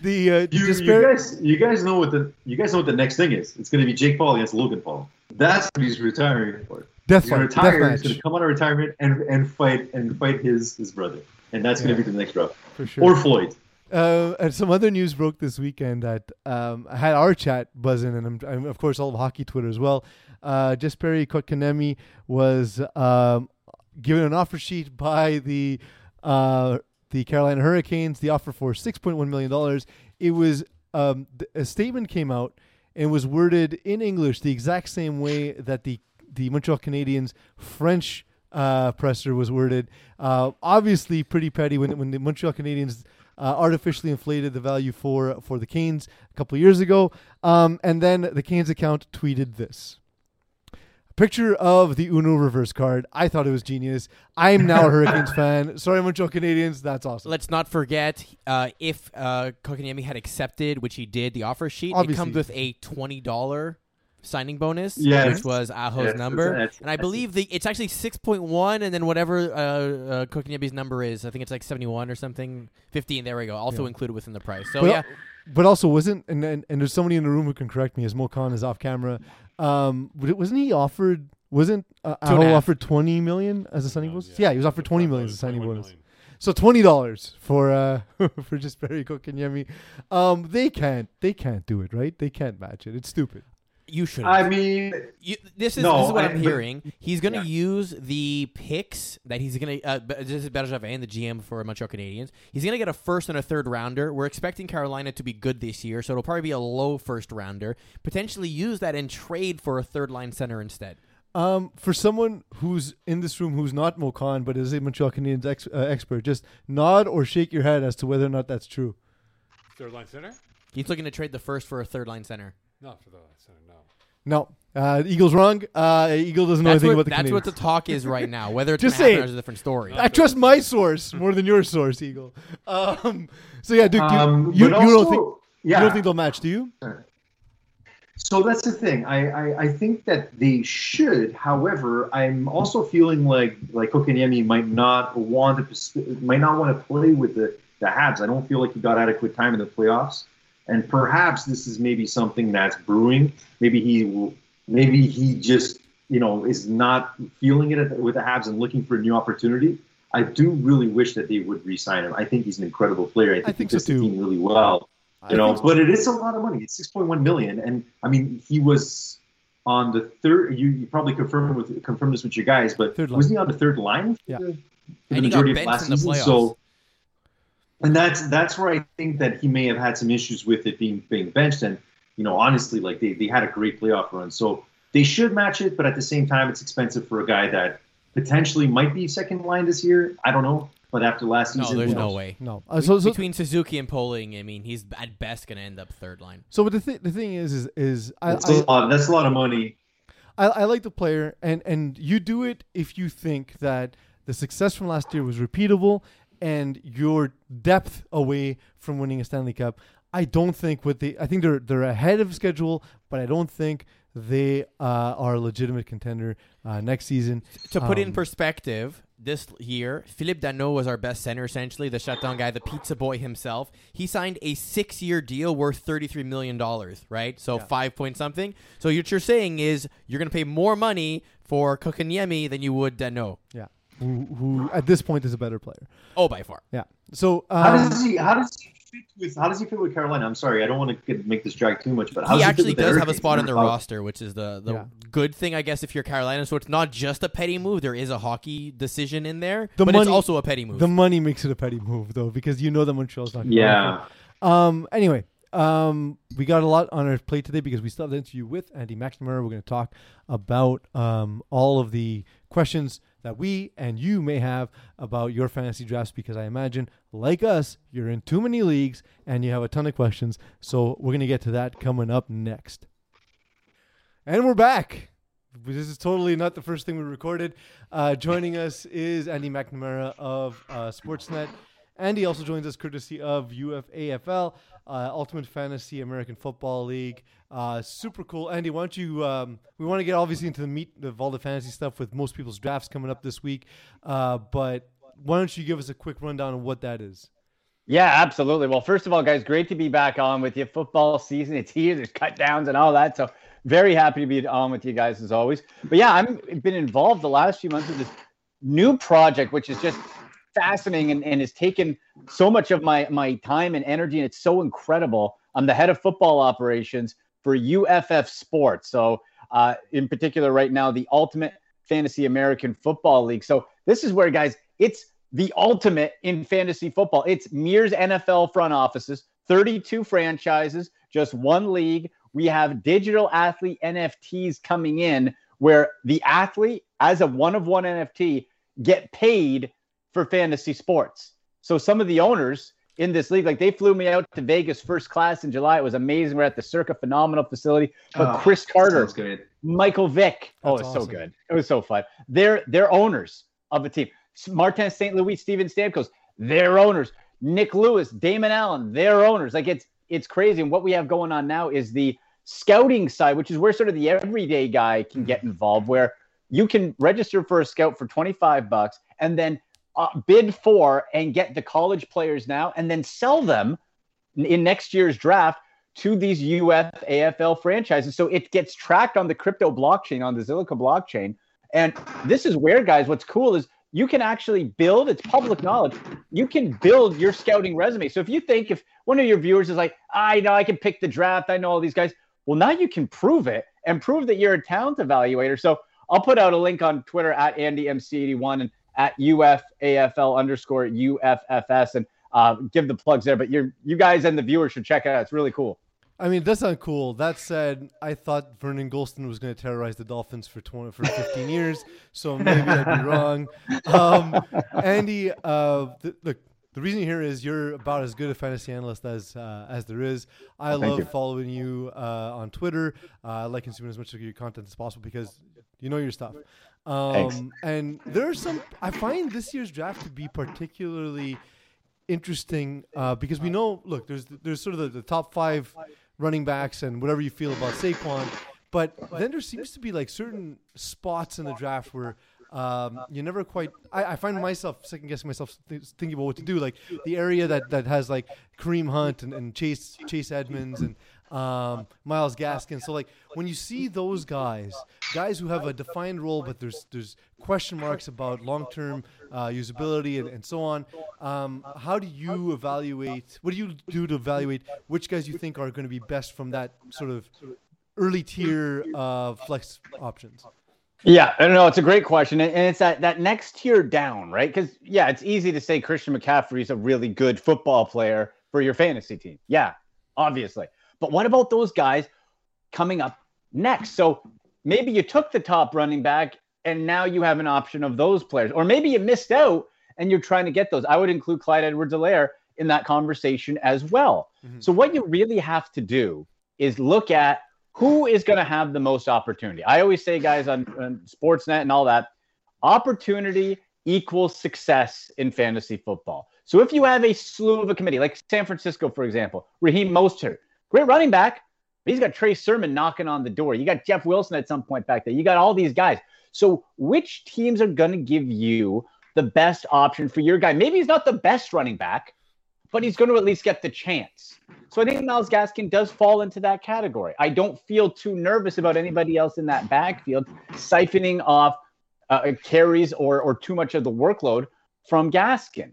the uh, You, dispar- you guys, you guys know what the you guys know what the next thing is. It's going to be Jake Paul against Logan Paul. That's what he's retiring for. death He's going to retire. He's going to come out of retirement and and fight and fight his his brother, and that's going to be the next draw. for sure. Or Floyd. Uh, and some other news broke this weekend that um, I had our chat buzzing, and I'm, I'm of course all of hockey Twitter as well. Uh, Jesperi was um, given an offer sheet by the uh, the Carolina Hurricanes. The offer for six point one million dollars. It was um, th- a statement came out, and was worded in English the exact same way that the the Montreal Canadiens French uh, presser was worded. Uh, obviously, pretty petty when when the Montreal Canadiens uh, artificially inflated the value for for the Canes a couple years ago, um, and then the Canes account tweeted this. Picture of the Uno reverse card. I thought it was genius. I am now a (laughs) Hurricanes fan. Sorry, Montreal Canadiens. That's awesome. Let's not forget uh, if uh, had accepted, which he did, the offer sheet. It comes with a twenty dollar signing bonus, Yes. which was Aho's Yes, number, that's- and I believe the it's actually six point one, and then whatever uh, uh, Kotkaniemi's number is, I think it's like seventy one or something, fifteen. There we go, also Yeah. included within the price. So But- yeah, But also, wasn't and, and and there's somebody in the room who can correct me as Mo Khan is off camera. Um, but wasn't he offered? Wasn't uh, Two and a Aho offered twenty million as a signing No, bonus? Yeah, he was offered twenty million as a signing bonus. million. So twenty dollars for uh (laughs) for Jesperi Kotkaniemi. Um, they can't they can't do it right. They can't match it. It's stupid. You should. I mean, You, this is No, this is what I- I, am but- hearing. He's going to Yeah. use the picks that he's going to. Uh, B- this is Bergevin, and the GM for Montreal Canadiens. He's going to get a first and a third rounder. We're expecting Carolina to be good this year, so it'll probably be a low first rounder. Potentially use that and trade for a third line center instead. Um, for someone who's in this room who's not Mo Khan but is a Montreal Canadiens ex- uh, expert, just nod or shake your head as to whether or not that's true. Third line center? He's looking to trade the first for a third line center. Not for the line center, no. No, uh, Eagle's wrong. Uh, Eagle doesn't know That's, anything what, about the that's Canadiens. what the talk is right now. Whether it's (laughs) Just going to say happen it. is a different story. I trust my source more than your source, Eagle. Um, so yeah, Duke, you, um, you, but you don't think yeah. you don't think they'll match, do you? So that's the thing. I, I, I think that they should. However, I'm also feeling like like Kotkaniemi might not want to might not want to play with the the Habs. I don't feel like he got adequate time in the playoffs, and perhaps this is maybe something that's brewing. Maybe he. Maybe he just you know is not feeling it with the Habs and looking for a new opportunity. I do really wish that they would re-sign him. I think he's an incredible player. I think, I think he so the team really well I you know think so. but it is a lot of money it's 6.1 million and i mean he was on the third you, you probably confirm with confirm this with your guys but wasn't he on the third line for Yeah. the, for the he got majority of last in the season playoffs. so and that's that's where i think that he may have had some issues with it being being benched and you know honestly like they, they had a great playoff run so they should match it but at the same time it's expensive for a guy that potentially might be second line this year i don't know but after last no, season there's no way. No. Uh, so, so, Between Suzuki and Poehling, I mean, he's at best going to end up third line. so but the, th- the thing is, is, is I, that's, I, a lot, that's a lot of money I, I like the player, and and you do it if you think that the success from last year was repeatable, and your depth away from winning a Stanley Cup. I don't think what they. I think they're they're ahead of schedule, but I don't think they uh, are a legitimate contender uh, next season. To put it in Um, perspective, this year, Philippe Danault was our best center, essentially, the shutdown guy, the pizza boy himself. He signed a six year deal worth $33 million, right? So Yeah. five point something. So what you're saying is you're going to pay more money for Kotkaniemi than you would Danault. Yeah, who, who at this point is a better player. Oh, by far. Yeah. So How um, does he? How does he fit with? How does he fit with Carolina? I'm sorry, I don't want to get, make this drag too much, but how he does actually fit with the does have a spot in the roster, which is the, the Yeah. good thing, I guess, if you're Carolina. So it's not just a petty move. There is a hockey decision in there, The but it's also a petty move. the money makes it a petty move, though, because you know that Montreal's not. gonna Yeah. Um. Anyway, um, we got a lot on our plate today because we still have the interview with Andy McNamara. We're going to talk about um all of the questions that we and you may have about your fantasy drafts because I imagine, like us, you're in too many leagues and you have a ton of questions. So we're going to get to that coming up next. And we're back. This is totally not the first thing we recorded. Uh, joining us is Andy McNamara of uh, Sportsnet. Andy also joins us courtesy of UFAFL, uh, Ultimate Fantasy American Football League. Uh, super cool. Andy, why don't you? Um, we want to get obviously into the meat of all the fantasy stuff with most people's drafts coming up this week. Uh, but why don't you give us a quick rundown of what that is? Yeah, absolutely. Well, first of all, guys, great to be back on with you. Football season, it's here. There's cut downs and all that. So very happy to be on with you guys as always. But yeah, I've been involved the last few months with this new project, which is just fascinating and, and has taken so much of my my time and energy, and it's so incredible. I'm the head of football operations for UFF Sports. So uh, in particular, right now, the Ultimate Fantasy American Football League. So this is where, guys, it's the ultimate in fantasy football. It's Mears NFL front offices, 32 franchises, just one league, we have digital athlete NFTs coming in where the athlete, as a one of one NFT, get paid for fantasy sports. So some of the owners in this league, like they flew me out to Vegas first class in July. It was amazing. We're at the Circa Phenomenal facility. But Oh, Cris Carter, good. Michael Vick. Oh, That's it's so good. It was so fun. They're they're owners of a team. Martin St. Louis, Steven Stamkos, they're owners. Nick Lewis, Damon Allen, they're owners. Like it's it's crazy. And what we have going on now is the scouting side, which is where sort of the everyday guy can get mm-hmm. involved, where you can register for a scout for 25 bucks and then uh, bid for and get the college players now and then sell them in- next year's draft to these UF AFL franchises. So it gets tracked on the crypto blockchain, on the Zilliqa blockchain. And this is where, guys, what's cool is you can actually build, it's public knowledge, you can build your scouting resume. So if you think if one of your viewers is like, I know I can pick the draft, I know all these guys, well, now you can prove it and prove that you're a talent evaluator. So I'll put out a link on Twitter at AndyMC81 and at UFAFL underscore UFFS and uh, give the plugs there. But you're, you guys and the viewers should check it out. It's really cool. I mean, that's not cool. That said, I thought Vernon Gholston was going to terrorize the Dolphins for 20, for 15 years, so maybe I'd be wrong. Um, Andy, uh, th- look, the reason here is you're about as good a fantasy analyst as uh, as there is. I Thank love you. following you uh, on Twitter. Uh, I like consuming as much of your content as possible because you know your stuff. Um, and there are some. I find this year's draft to be particularly interesting uh, because we know. Look, there's there's sort of the, the top five running backs and whatever you feel about Saquon, but then there seems to be like certain spots in the draft where. Um, you never quite. I, I find myself second guessing myself, th- thinking about what to do. Like the area that, that has like Kareem Hunt and, and Chase Chase Edmonds and um, Myles Gaskin. So like when you see those guys, guys who have a defined role, but there's there's question marks about long term uh, usability and, and so on. Um, how do you evaluate? What do you do to evaluate which guys you think are going to be best from that sort of early tier uh, flex options? Yeah, I know. It's a great question, and, and it's that that next tier down, right? Because yeah, it's easy to say Christian McCaffrey is a really good football player for your fantasy team. Yeah, obviously. But what about those guys coming up next? So maybe you took the top running back, and now you have an option of those players, or maybe you missed out and you're trying to get those. I would include Clyde Edwards-Helaire in that conversation as well. Mhm. So what you really have to do is look at who is going to have the most opportunity. I always say, guys, on, on Sportsnet and all that, opportunity equals success in fantasy football. So if you have a slew of a committee, like San Francisco, for example, Raheem Mostert, great running back, but he's got Trey Sermon knocking on the door. You got Jeff Wilson at some point back there. You got all these guys. So which teams are going to give you the best option for your guy? Maybe he's not the best running back, but he's going to at least get the chance. So I think Myles Gaskin does fall into that category. I don't feel too nervous about anybody else in that backfield siphoning off uh, carries or or too much of the workload from Gaskin.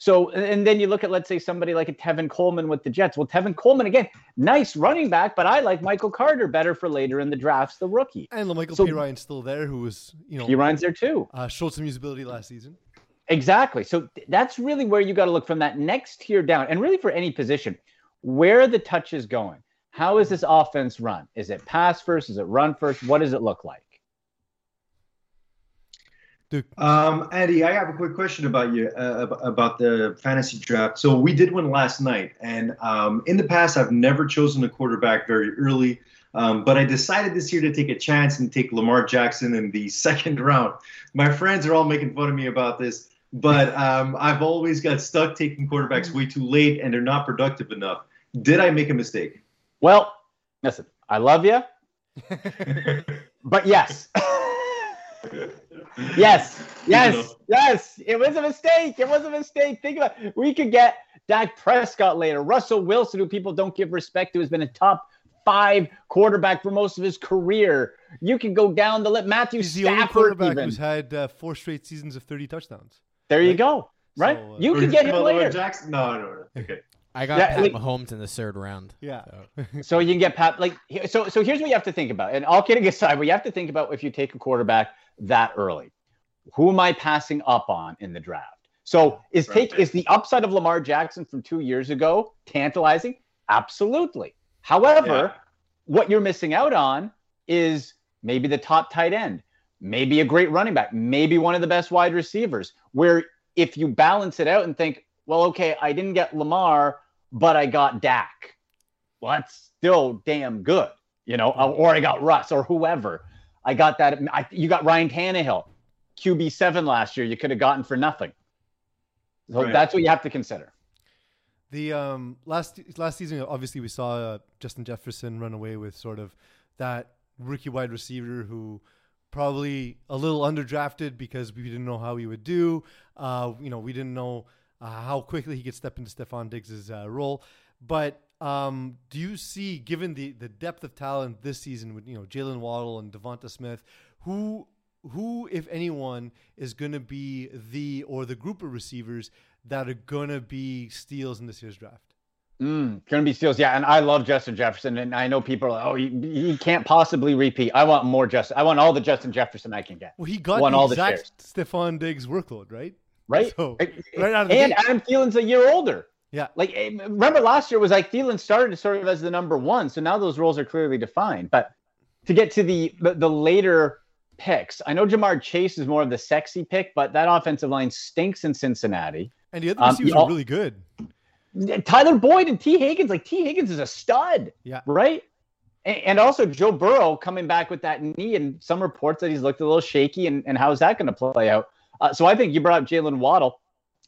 So and then you look at let's say somebody like a Tevin Coleman with the Jets. Well, Tevin Coleman again, nice running back, but I like Michael Carter better for later in the drafts, the rookie. And Michael So- P. Ryan's still there, who was you know He runs there too. uh, showed some usability last season. Exactly. So th- that's really where you got to look from that next tier down, and really for any position, where the touches going? How is this offense run? Is it pass first? Is it run first? What does it look like? Duke. Um, Andy, I have a quick question about you uh, about the fantasy draft. So we did one last night, and um, in the past, I've never chosen a quarterback very early. Um, but I decided this year to take a chance and take Lamar Jackson in the (laughs) second round. My friends are all making fun of me about this, but um, I've always got stuck taking quarterbacks way too late, and they're not productive enough. Did I make a mistake? Well, listen, I love you, (laughs) but yes. (laughs) Yes, (laughs) yes, yes. It was a mistake. It was a mistake. Think about it. We could get Dak Prescott later. Russell Wilson, who people don't give respect to, has been a top five quarterback for most of his career. You can go down the list. Matthew He's the only Stafford, quarterback even. who's had uh, four straight seasons of 30 touchdowns. There you right? go. Right? So, uh, you Or can get him talking about Lamar later. Jackson? No, no, no. Okay. I got Yeah, Pat like- Mahomes in the third round. Yeah. So. (laughs) So you can get Pat. Like so. So here's what you have to think about. And all kidding aside, what you have to think about if you take a quarterback that early, who am I passing up on in the draft? So is take is the upside of Lamar Jackson from two years ago tantalizing? Absolutely. However, what you're missing out on is maybe the top tight end, maybe a great running back, maybe one of the best wide receivers. Where if you balance it out and think, well, okay, I didn't get Lamar, but I got Dak. Well, that's still damn good, you know, or I got Russ or whoever. I got that. I, you got Ryan Tannehill, QB seven last year. You could have gotten for nothing. So Right. that's what you have to consider. The um, last last season, obviously, we saw uh, Justin Jefferson run away with sort of that rookie wide receiver who probably a little underdrafted because we didn't know how he would do. Uh, you know, we didn't know uh, how quickly he could step into Stefon Diggs' uh, role. But um, do you see, given the, the depth of talent this season with you know Jaylen Waddle and DeVonta Smith, who who, if anyone, is going to be the or the group of receivers that are going to be steals in this year's draft? Mm, gonna be steals, yeah. And I love Justin Jefferson, and I know people are like, "Oh, he, he can't possibly repeat." I want more Justin. I want all the Justin Jefferson I can get. Well, he got Won the all the exact Stefon Diggs workload, right? Right? So, right right out of the and gate. Adam Thielen's a year older. Yeah. Like eh, remember last year was like Thielen started sort of as the number one, so now those roles are clearly defined. But to get to the the, later picks, I know Ja'Marr Chase is more of the sexy pick, but that offensive line stinks in Cincinnati. And the other Um, receivers know- are really good. Tyler Boyd and Tee Higgins, like Tee Higgins is a stud. Yeah. Right. And, and also Joe Burrow coming back with that knee, and some reports that he's looked a little shaky. And, and how's that going to play out? Uh, so I think you brought up Jaylen Waddle.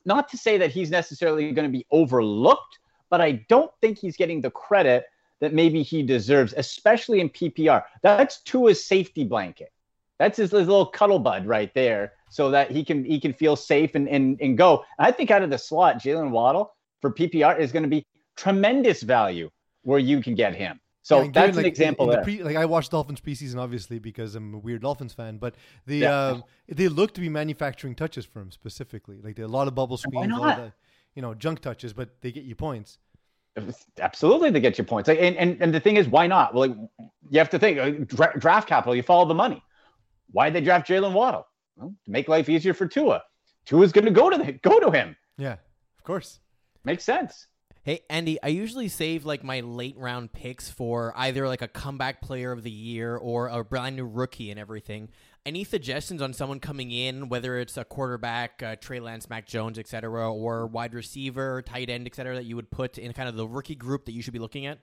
Not to say that he's necessarily going to be overlooked, but I don't think he's getting the credit that maybe he deserves, especially in PPR. That's Tua's safety blanket. That's his, his little cuddle bud right there, so that he can he can feel safe and and, and go. And I think out of the slot, Jaylen Waddle for PPR is going to be tremendous value where you can get him. So Yeah, that's given, an like, example the there. pre- like I watched Dolphins preseason, obviously, because I'm a weird Dolphins fan. But the Yeah. um, they look to be manufacturing touches for him specifically. Like a lot of bubble screens, a lot of not? the, you know, junk touches, but they get you points. Absolutely, they get you points. Like, And, and and the thing is, why not? Well, like you have to think uh, dra- draft capital. You follow the money. Why did they draft Jaylen Waddle? Well, to make life easier for Tua. Tua's going to go to the, go to him. Yeah, of course. Makes sense. Hey Andy, I usually save like my late round picks for either like a comeback player of the year or a brand new rookie and everything. Any suggestions on someone coming in, whether it's a quarterback, uh, Trey Lance, Mac Jones, etc., or wide receiver, tight end, etc., that you would put in kind of the rookie group that you should be looking at?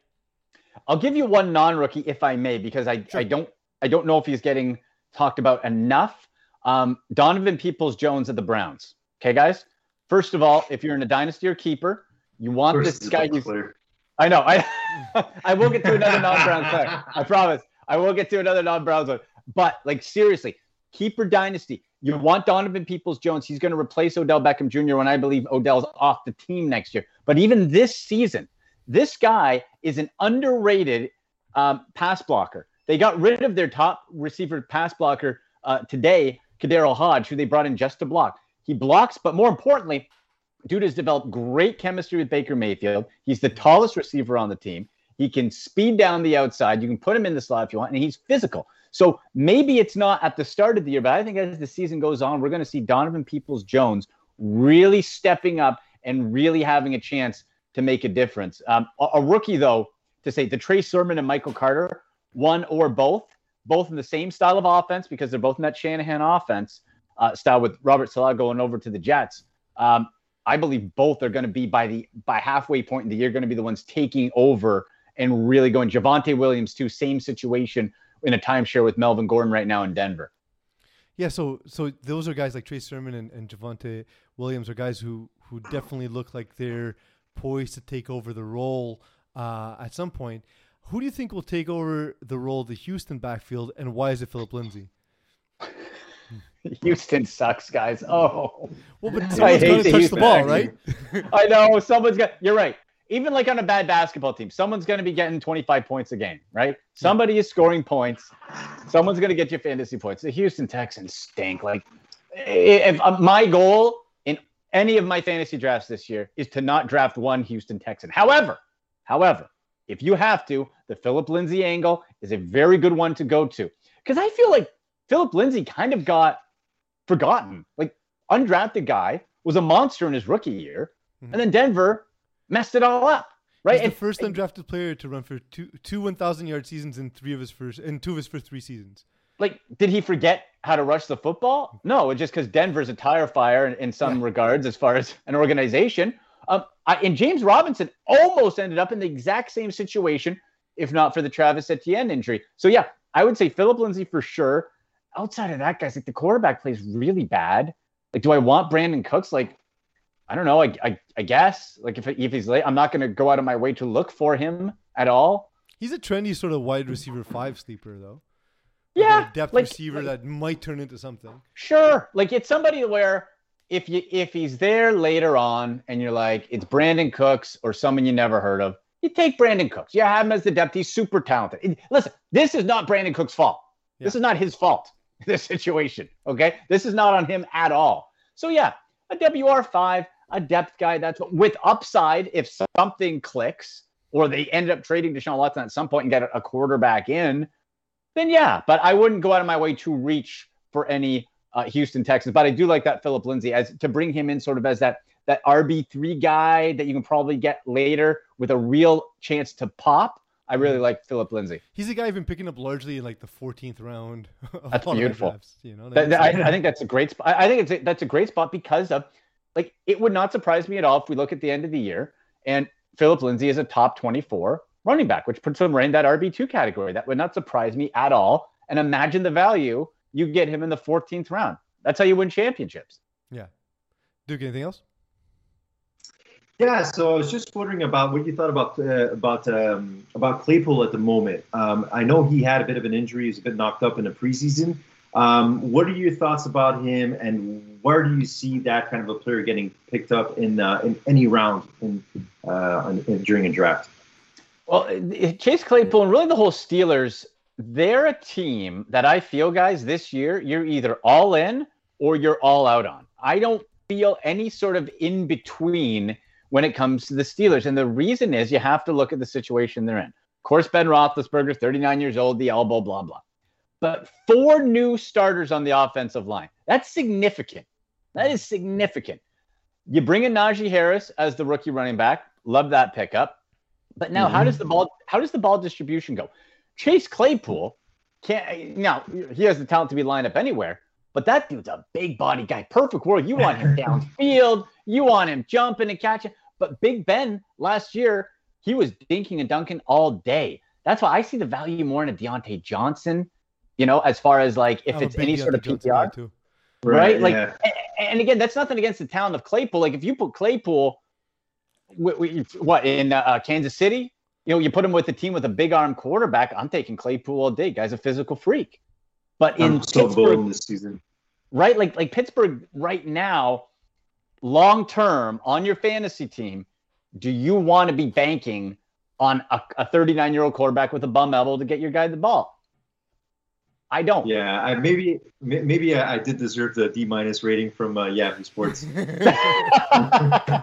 I'll give you one non-rookie if I may, because I, Sure. I don't I don't know if he's getting talked about enough. Um, Donovan Peoples Jones at the Browns. Okay, guys. First of all, if you're in a dynasty or keeper, you want this guy. player. I know. I (laughs) I will get to another non-Browns player. I promise. I will get to another non-Browns one. But like seriously, keeper dynasty. You want Donovan Peoples Jones. He's going to replace Odell Beckham Jr. when I believe Odell's off the team next year. But even this season, this guy is an underrated um, pass blocker. They got rid of their top receiver pass blocker uh, today, KhaDarel Hodge, who they brought in just to block. He blocks, but more importantly, dude has developed great chemistry with Baker Mayfield. He's the tallest receiver on the team. He can speed down the outside. You can put him in the slot if you want, and he's physical. So maybe it's not at the start of the year, but I think as the season goes on, we're going to see Donovan Peoples Jones really stepping up and really having a chance to make a difference. Um, a, a rookie, though, to say the Trey Sermon and Michael Carter, one or both, both in the same style of offense because they're both in that Shanahan offense uh, style with Robert Saleh going over to the Jets. Um, I believe both are going to be by the by halfway point in the year going to be the ones taking over and really going. Javonte Williams too, same situation in a timeshare with Melvin Gordon right now in Denver. Yeah, so so those are guys like Trey Sermon and, and Javonte Williams are guys who who definitely look like they're poised to take over the role uh, at some point. Who do you think will take over the role of the Houston backfield, and why is it Philip Lindsay? (laughs) (laughs) Houston sucks, guys. Oh, Well, but (laughs) I someone's hate going to the touch the ball, right? I know someone's got. You're right. Even like on a bad basketball team, someone's going to be getting 25 points a game, right? Somebody is scoring points. Someone's going to get you fantasy points. The Houston Texans stink. Like, if uh, my goal in any of my fantasy drafts this year is to not draft one Houston Texan. However, however, if you have to, the Philip Lindsay angle is a very good one to go to because I feel like Philip Lindsay kind of got forgotten. Like, undrafted guy was a monster in his rookie year, Mhm. and then Denver messed it all up. right? He's the And- first and- undrafted player to run for two two one thousand yard seasons in three of his first in two of his first three seasons. like did he forget how to rush the football no it's just because denver's a tire fire in, in some regards as far as an organization um, I, and james robinson almost ended up in the exact same situation if not for the travis etienne injury so yeah i would say philip lindsay for sure outside of that guys like the quarterback plays really bad like do i want brandin cooks like i don't know i, I, I guess like if, if he's late i'm not going to go out of my way to look for him at all He's a trendy sort of wide receiver five sleeper though. Like yeah a depth like- receiver like- that might turn into something. Sure. Like it's somebody where if you if he's there later on and you're like, it's Brandin Cooks or someone you never heard of, you take Brandin Cooks. You have him as the depth. He's super talented. Listen, this is not Brandin Cook's fault. This is not his fault. (laughs) This situation. Okay. This is not on him at all. So yeah, a WR5, a depth guy. That's what, with upside. If something clicks or they end up trading Deshaun Watson at some point and get a quarterback in, then yeah. But I wouldn't go out of my way to reach for any uh, Houston Texans. But I do like that Philip Lindsay as to bring him in sort of as that that RB three guy that you can probably get later with a real chance to pop. I really like Philip Lindsay. He's a guy I've been picking up largely in like the 14th round. Of That's beautiful. drafts, you know, That- that- I, I think that's a great spot. I I think it's a, that's a great spot because of like it would not surprise me at all if we look at the end of the year and Philip Lindsay is a top 24 running back, which puts him right in that RB2 category. That would not surprise me at all. And imagine the value you get him in the 14th round. That's how you win championships. Yeah. Duke, anything else? Yeah, so I was just wondering about what you thought about uh, about um, about Claypool at the moment. Um, I know he had a bit of an injury; he's a bit knocked up in the preseason. Um, what are your thoughts about him, and where do you see that kind of a player getting picked up in uh, in any round in, uh, in, in during a draft? Well, Chase Claypool and really the whole Steelers, they're a team that I feel, guys, this year you're either all in or you're all out on. I don't feel any sort of in between when it comes to the Steelers. And the reason is you have to look at the situation they're in. Of course, Ben Roethlisberger, 39 years old, the elbow, blah, blah. But four new starters on the offensive line. That's significant. That is significant. You bring in Najee Harris as the rookie running back. Love that pickup. But now, how does the ball how does the ball distribution go? Chase Claypool can't now he has the talent to be lined up anywhere, but that dude's a big body guy. Perfect world. You want him (laughs) downfield, you want him jumping and catching. But Big Ben last year, he was dinking and dunking all day. That's why I see the value more in a Diontae Johnson, you know, as far as like if I'm it's big any sort of Diontae PPR too. right? Like, yeah. a- and again, that's nothing against the talent of Claypool. Like, if you put Claypool, w- w- what in uh, Kansas City, you know, you put him with a team with a big arm quarterback. I'm taking Claypool all day. Guy's a physical freak. But in I'm so Pittsburgh, bold this season. right? Like, like Pittsburgh right now, long term on your fantasy team, do you want to be banking on a 39 year old quarterback with a bum elbow to get your guy the ball? I don't. Yeah, I, maybe maybe I, I did deserve the D minus rating from uh, Yahoo Sports. (laughs)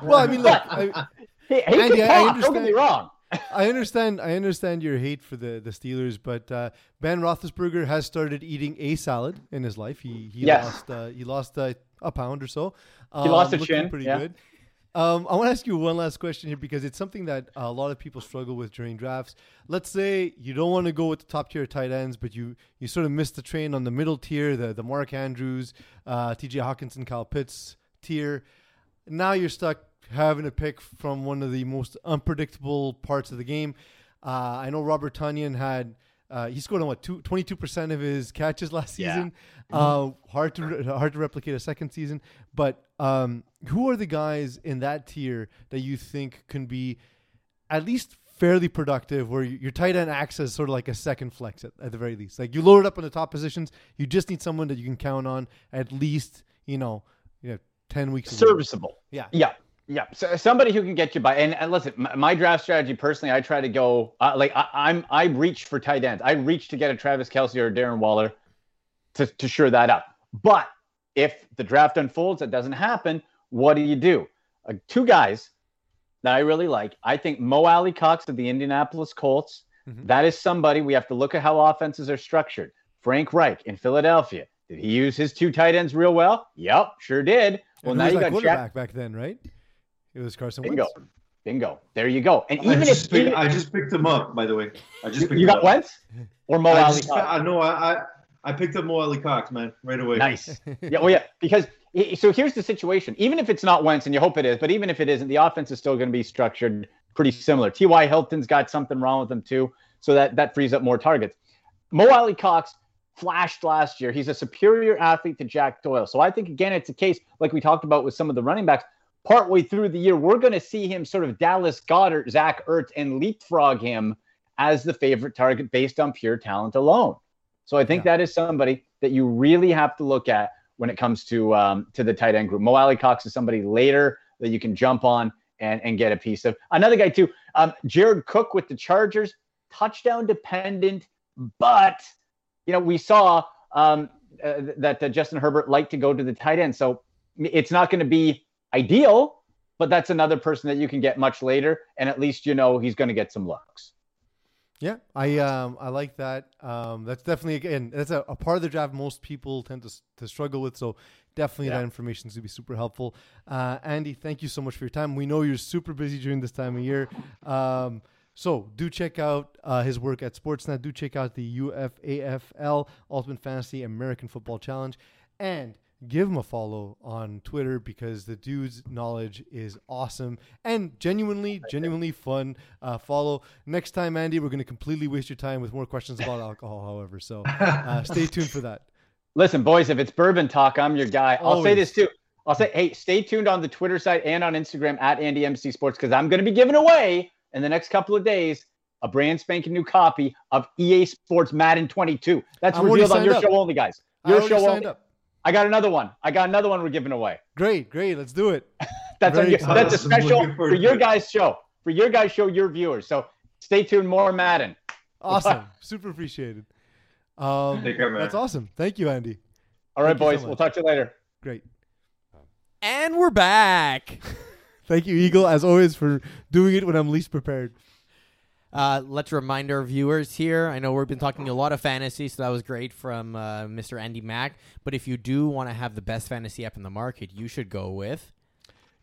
Well, I mean, look, I, (laughs) He, he Andy, can I talk, don't get me wrong. I understand. I understand your hate for the, the Steelers, but uh, Ben Roethlisberger has started eating a salad in his life. He he Yes. lost uh, he lost uh, a pound or so. He lost a chin, Pretty yeah. good. Um, I want to ask you one last question here because it's something that a lot of people struggle with during drafts. Let's say you don't want to go with the top tier tight ends, but you you sort of missed the train on the middle tier, the the Mark Andrews, uh, T.J. Hockenson, Kyle Pitts tier. Now you're stuck having to pick from one of the most unpredictable parts of the game. Uh, I know Robert Tonyan had uh, he scored on what twenty two percent of his catches last Yeah. season. Uh, hard to re- hard to replicate a second season. But um, who are the guys in that tier that you think can be at least fairly productive, where your tight end acts as sort of like a second flex at, at the very least? Like you load it up on the top positions, you just need someone that you can count on at least you know you know ten weeks. serviceable. Yeah. Yeah. Yeah. So somebody who can get you by. And, and listen, my, my draft strategy personally, I try to go uh, like I, I'm. I reach for tight ends. I reach to get a Travis Kelce or a Darren Waller to to sure that up. But if the draft unfolds, that doesn't happen. What do you do? Uh, two guys that I really like. I think Mo Alie-Cox of the Indianapolis Colts. Mhm. that is somebody we have to look at how offenses are structured. Frank Reich in Philadelphia. Did he use his two tight ends real well? Yep, sure did. Well, now you got Jack. quarterback back then, right? It was Carson Bingo. Wentz. Bingo. There you go. And I even just, if picked, even- I just picked him up, by the way. I just picked you got up. Wentz or Mo I, Ali just, Cox? I know. I, I I picked up Mo Alie-Cox, man, right away. Nice. Yeah, well, yeah, because so here's the situation. Even if it's not Wentz, and you hope it is, but even if it isn't, the offense is still going to be structured pretty similar. T.Y. Hilton's got something wrong with him too, so that that frees up more targets. Mo Alie-Cox flashed last year. He's a superior athlete to Jack Doyle. So I think again, it's a case like we talked about with some of the running backs. Partway through the year, we're going to see him sort of Dallas Goedert, Zach Ertz, and leapfrog him as the favorite target based on pure talent alone. So I think that is somebody that you really have to look at when it comes to um, to the tight end group. Mo Alie-Cox is somebody later that you can jump on and and get a piece of. Another guy too, um, Jared Cook with the Chargers, touchdown dependent, but you know we saw um, uh, that uh, Justin Herbert liked to go to the tight end, so it's not going to be ideal, but that's another person that you can get much later, and at least you know he's going to get some looks. Yeah, I um I like that. Um, that's definitely again that's a, a part of the draft most people tend to to struggle with. So definitely Yeah. that information is gonna be super helpful. Uh, Andy, thank you so much for your time. We know you're super busy during this time of year. Um, so do check out uh, his work at Sportsnet. Do check out the UFAFL Ultimate Fantasy American Football Challenge, and give him a follow on Twitter because the dude's knowledge is awesome and genuinely, genuinely fun. Uh, follow next time, Andy. We're going to completely waste your time with more questions about (laughs) alcohol. However, so uh, stay tuned for that. Listen, boys, if it's bourbon talk, I'm your guy. I'll say this too. I'll say, hey, stay tuned on the Twitter site and on Instagram at AndyMC Sports because I'm going to be giving away in the next couple of days a brand spanking new copy of EA Sports Madden 22. That's I'm revealed on your up. show only, guys. Your show signed only. up. I got another one. I got another one we're giving away. Great, great. Let's do it. That's Very on your, excited. that's a I'm special looking for your guys' show. For your guys' show, your viewers. So stay tuned. More Madden. Awesome. (laughs) super appreciated. Um, Take care, man. that's awesome. Thank you, Andy. All right, Thank you so boys. we'll talk to you later. Great. And we're back. (laughs) Thank you, Eagle, as always, for doing it when I'm least prepared. Uh, let's remind our viewers here. I know we've been talking a lot of fantasy, so that was great from uh, Mr. Andy Mack. But if you do want to have the best fantasy app in the market, you should go with.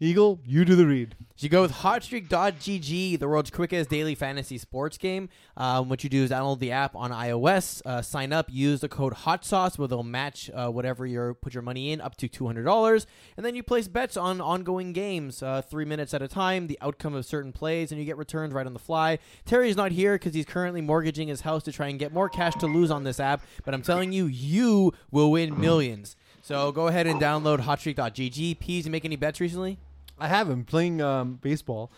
Eagle, you do the read. So you go with hotstreak.gg, the world's quickest daily fantasy sports game. Um, what you do is download the app on iOS, uh, sign up, use the code Hot Sauce, where they'll match uh, whatever you put your money in up to $200. And then you place bets on ongoing games, uh, three minutes at a time, the outcome of certain plays, and you get returns right on the fly. Terry's not here because he's currently mortgaging his house to try and get more cash to lose on this app. But I'm telling you, you will win millions. So go ahead and download hotstreak.gg. Peas, you make any bets recently? I have him playing um, baseball.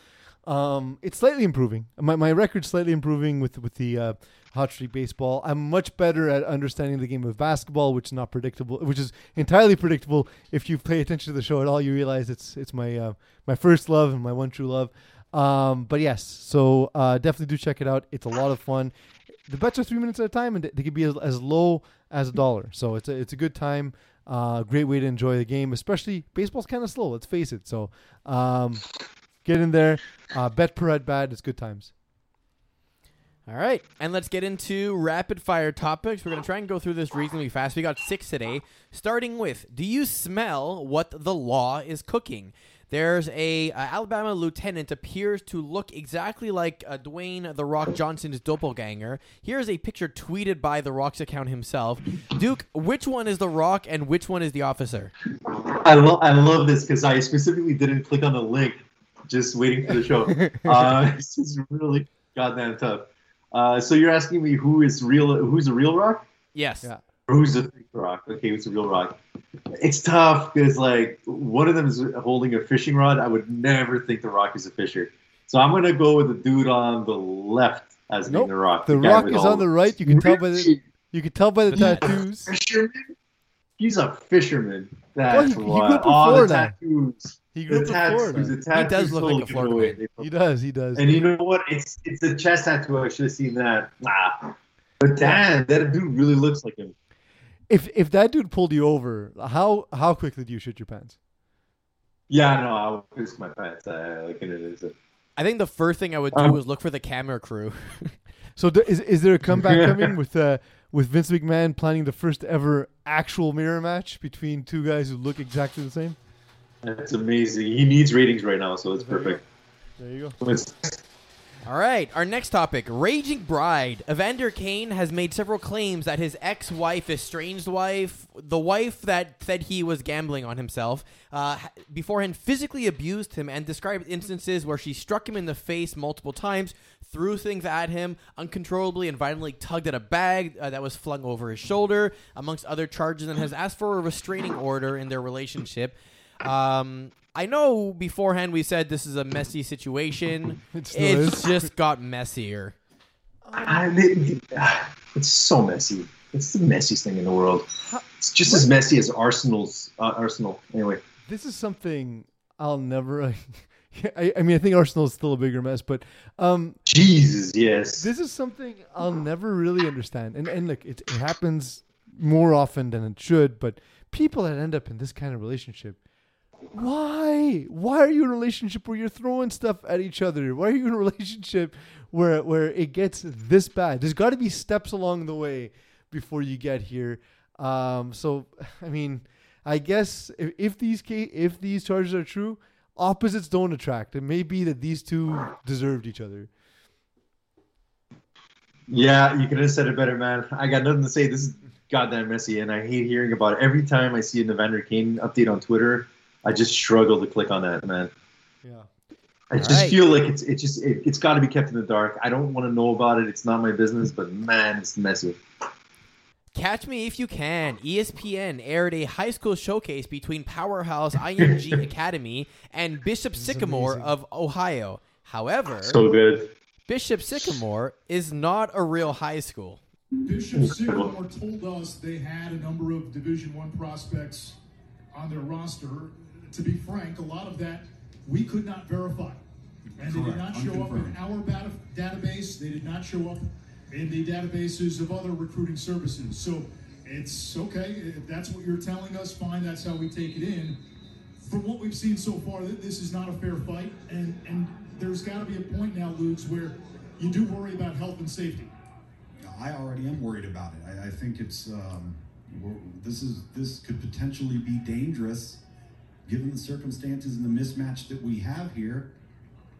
Um, it's slightly improving. My, my record's slightly improving with with the uh, hot streak baseball. I'm much better at understanding the game of basketball, which is not predictable, which is entirely predictable. If you pay attention to the show at all, you realize it's it's my uh, my first love and my one true love. Um, but yes, so uh, definitely do check it out. It's a lot of fun. The bets are three minutes at a time, and they can be as, as low as a dollar. So it's a it's a good time. Uh, great way to enjoy the game, especially baseball's kind of slow. Let's face it. So um, get in there, uh, bet per at bat. It's good times. All right, and let's get into rapid fire topics. We're to try and go through this reasonably fast. We got six today, starting with Do you smell what the law is cooking? There's a uh, Alabama lieutenant appears to look exactly like uh, Dwayne the Rock Johnson's doppelganger. Here's a picture tweeted by the Rock's account himself. Duke, which one is the Rock and which one is the officer? I love I love this because I specifically didn't click on the link, just waiting for the show. (laughs) uh, this is really goddamn tough. Uh, so you're asking me who is real? Who's the real rock? Yes. Yeah. Or who's the fake rock? Okay, who's the real rock? It's tough because like one of them is holding a fishing rod. I would never think the rock is a fisher. So I'm gonna go with the dude on the left as being the rock. The guy Rock is on the right. You can tell by the you can tell by the tattoos. fisherman. He's a fisherman. Well, That's he- he why. grew up in the Florida. tattoos. He grew The up in tattoos. Florida. The tattoos does look like a Florida man. He does. He does. And you know what? It's it's a chest tattoo. I should have seen that. Nah. But damn, that dude really looks like him. If if that dude pulled you over, how how quickly do you shit your pants? Yeah, no, I would piss my pants. I like it is. I think the first thing I would do Um, was look for the camera crew. (laughs) So d- is is there a comeback coming with uh with Vince McMahon planning the first ever actual mirror match between two guys who look exactly the same? That's amazing. He needs ratings right now, so it's There you perfect. There you go. What's- All right, our next topic Raging Bride. Evander Kane has made several claims that his ex wife, estranged wife, the wife that said he was gambling on himself, uh, beforehand physically abused him and described instances where she struck him in the face multiple times, threw things at him uncontrollably, and violently tugged at a bag uh, that was flung over his shoulder, amongst other charges, and has asked for a restraining order in their relationship. Um, I know beforehand we said this is a messy situation. (laughs) It It's is. just got messier. I- it- it's so messy. It's the messiest thing in the world. It's just as messy as Arsenal's uh, Arsenal. Anyway, This is something I'll never. (laughs) I, I mean, I think Arsenal is still a bigger mess, but um, Jesus, yes. this is something I'll never really understand. And and look, it, it happens more often than it should. But people that end up in this kind of relationship, why? Why are you in a relationship where you're throwing stuff at each other? Why are you in a (laughs) relationship where where it gets this bad? There's got to be steps along the way before you get here. Um, so (laughs) I mean, I guess if, if these if these charges are true, opposites don't attract. It may be that these two deserved each other. Yeah, you could have said it better, man. I got nothing to say. This is goddamn messy, and I hate hearing about it. Every time I see an Evander Kane update on Twitter, I just struggle to click on that, man. Yeah. I just Right. feel like it's it's just it, it's got to be kept in the dark. I don't want to know about it. It's not my business, but man, it's messy. Catch Me If You Can. ESPN aired a high school showcase between Powerhouse IMG (laughs) Academy and Bishop Sycamore of Ohio. However, So good. Bishop Sycamore is not a real high school. Bishop Sycamore told us they had a number of Division One prospects on their roster. To be frank, a lot of that we could not verify, and they did not show up in our bata- database. They did not show up in the databases of other recruiting services. So it's okay if that's what you're telling us. Fine, that's how we take it in. From what we've seen so far, this is not a fair fight, and and there's got to be a point now, Ludes, where you do worry about health and safety. I already am worried about it. I, I think it's um, this is this could potentially be dangerous, given the circumstances and the mismatch that we have here.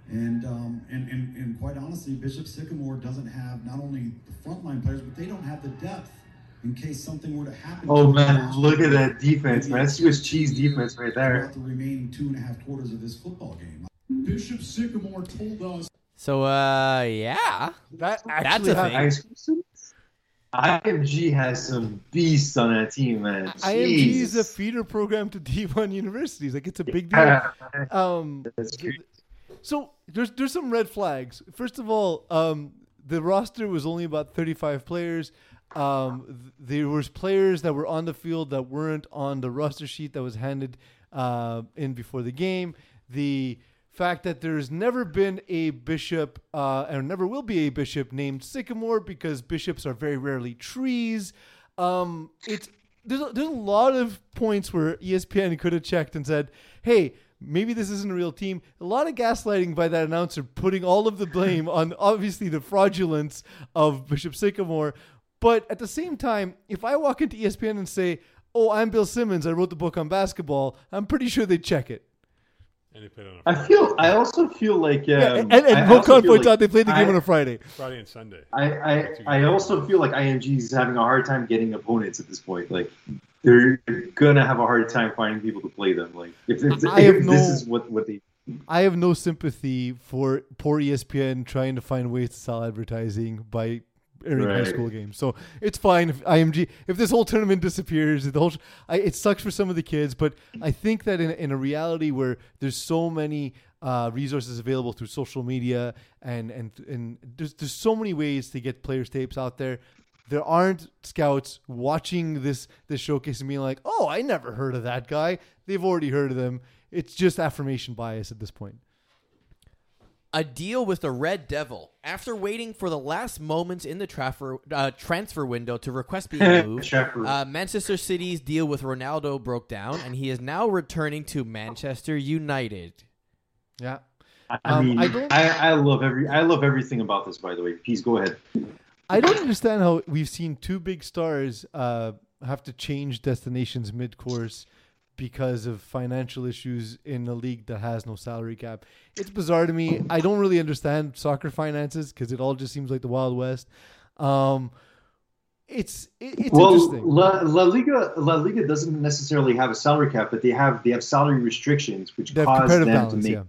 And, um, and, and and quite honestly, Bishop Sycamore doesn't have not only the frontline players, but they don't have the depth in case something were to happen. Oh to man, them. look at that defense, man. That's Swiss cheese defense right there. Throughout the remaining two and a half quarters of this football game. Bishop Sycamore told us So, uh, yeah. That That's a thing. High school students? IMG has some beasts on that team, man. IMG is a feeder program to (laughs) D1 universities. Like it's a big deal. Um, so there's there's some red flags. First of all, um, the roster was only about 35 players. Um, th- there was players that were on the field that weren't on the roster sheet that was handed uh, in before the game. The fact that there's never been a bishop uh, and never will be a bishop named Sycamore because bishops are very rarely trees. Um, it's there's a, there's a lot of points where ESPN could have checked and said, "Hey, maybe this isn't a real team." A lot of gaslighting by that announcer, putting all of the blame on (laughs) obviously the fraudulence of Bishop Sycamore. But at the same time, if I walk into ESPN and say, "Oh, I'm Bill Simmons. I wrote the book on basketball," I'm pretty sure they'd check it. And they played on a I Friday, feel. I also feel like. Um, Yeah, and and I Mo also points like out they played the game I- on a Friday. Friday and Sunday. I, I, I also feel like IMG is having a hard time getting opponents at this point. Like they're gonna have a hard time finding people to play them. Like if, if, I have if no- this is what what they I have no sympathy for poor ESPN trying to find ways to sell advertising by airing high school games. So it's fine if IMG if this whole tournament (laughs) disappears. The whole I, it sucks for some of the kids, but I think that in in a reality where there's so many uh, resources available through social media and and and there's there's so many ways to get players tapes out there. There aren't scouts watching this this showcase and being like, "Oh, I never heard of that guy." They've already heard of them. It's just affirmation bias at this point. A deal with the Red Devil. After waiting for the last moments in the transfer uh, transfer window to request being (laughs) moved, uh, Manchester City's deal with Ronaldo broke down, and he is now returning to Manchester United. Yeah. I Um, mean, I I, I, love every I love everything about this. By the way, please go ahead. I don't understand how we've seen two big stars uh, have to change destinations mid course because of financial issues in a league that has no salary cap. It's bizarre to me. I don't really understand soccer finances because it all just seems like the Wild West. Um, it's it, it's well, interesting. La, La Liga La Liga doesn't necessarily have a salary cap, but they have they have salary restrictions, which They cause them competitive to balance, make yeah.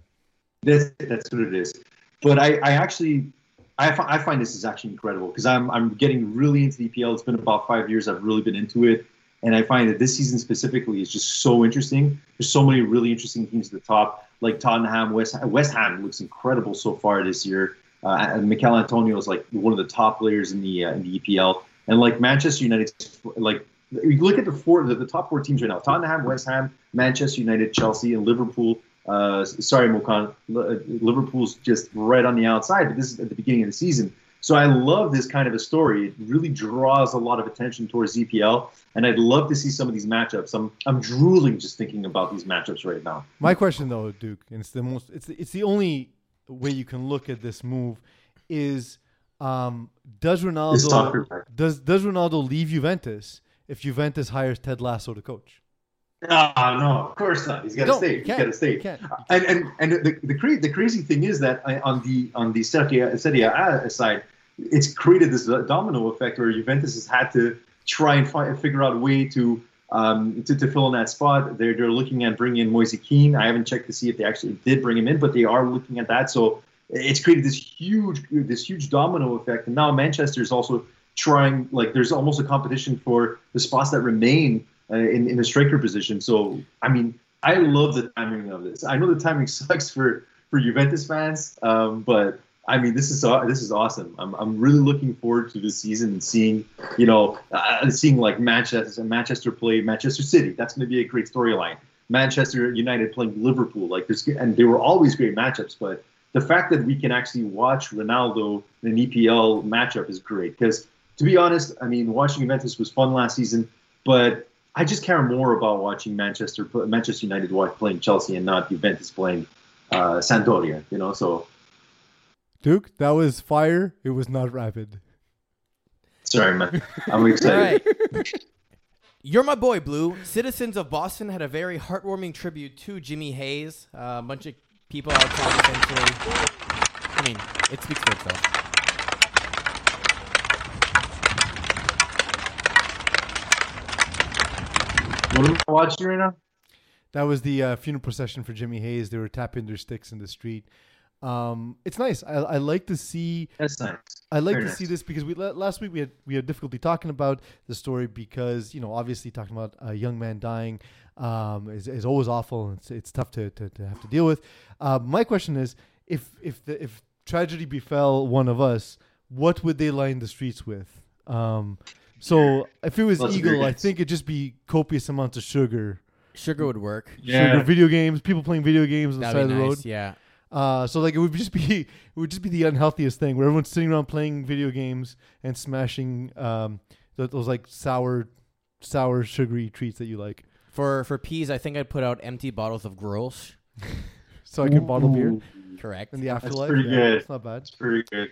That's that's what it is. But I, I actually I, I find this is actually incredible because I'm I'm getting really into the EPL. It's been about five years I've really been into it, and I find that this season specifically is just so interesting. There's so many really interesting teams at the top, like Tottenham, West West Ham looks incredible so far this year. Uh, and Michail Antonio is like one of the top players in the uh, in the EPL, and like Manchester United, like you look at the four the, the top four teams right now: Tottenham, West Ham, Manchester United, Chelsea, and Liverpool. Uh, sorry, Mokan. Liverpool's just right on the outside, but this is at the beginning of the season. So I love this kind of a story. It really draws a lot of attention towards EPL, and I'd love to see some of these matchups. I'm I'm drooling just thinking about these matchups right now. My question though, Duke, and it's the most it's the, it's the only way you can look at this move is um, does Ronaldo does does Ronaldo leave Juventus if Juventus hires Ted Lasso to coach? No, no, of course not. He's got to No, stay. He's got to stay. And and and the the, cra- the crazy thing is that on the on the Serie A, Serie A side, it's created this domino effect where Juventus has had to try and find, figure out a way to um, to, to fill in that spot. They're they're looking at bringing in Moise Kean. I haven't checked to see if they actually did bring him in, but they are looking at that. So it's created this huge this huge domino effect. And now Manchester is also trying like there's almost a competition for the spots that remain uh, in in the striker position. So I mean, I love the timing of this. I know the timing (laughs) sucks for for Juventus fans, um, but I mean, this is aw- this is awesome. I'm I'm really looking forward to this season and seeing you know uh, seeing like Manchester Manchester play Manchester City. That's going to be a great storyline. Manchester United playing Liverpool, like there's and they were always great matchups, but the fact that we can actually watch Ronaldo in an EPL matchup is great because to be honest, I mean, watching Juventus was fun last season, but I just care more about watching Manchester Manchester United playing Chelsea and not Juventus playing uh, Sampdoria. You know, so Duke, that was fire. It was not rapid. sorry, man. I'm excited. right. You're my boy, Blue. Citizens of Boston had a very heartwarming tribute to Jimmy Hayes. Uh, a bunch of people outside, essentially. I mean, it speaks for itself. What am I watching right now? That was the uh, funeral procession for Jimmy Hayes. They were tapping their sticks in the street. Um, it's nice. I, I like to see. That's nice. I like Very to nice. see this because we last week we had we had difficulty talking about the story because you know obviously talking about a young man dying um, is, is always awful. and It's it's tough to, to, to have to deal with. Uh, my question is if if the, if tragedy befell one of us, what would they line the streets with? Um, so if it was Lots Eagle, I beer think it'd just be copious amounts of sugar, Sugar would work. sugar, video games, people playing video games on the side That'd of the nice. road. Yeah. Uh, so like it would just be (laughs) it would just be the unhealthiest thing where everyone's sitting around playing video games and smashing um th- those like sour sour sugary treats that you like. For for peas, I think I'd put out empty bottles of Grolsch. (laughs) So I can bottle beer Ooh, Correct. in the afterlife. pretty Yeah, good. It's not bad. It's pretty good.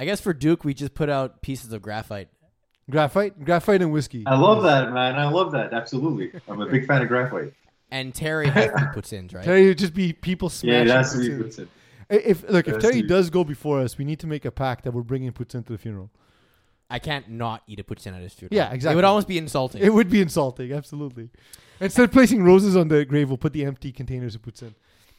I guess for Duke, we just put out pieces of graphite. Graphite, graphite and whiskey. I love that, man. I love that. Absolutely. I'm a big fan of graphite. And Terry has to in, right? Terry would just be people smashing. Yeah, that's what puts he in. puts it. If look, if Terry the- does go before us, we need to make a pact that we're bringing poutine to the funeral. I can't not eat a poutine at his funeral. Yeah, exactly. It would almost be insulting. It would be insulting, absolutely. Instead of placing roses on the grave, we'll put the empty containers of poutine.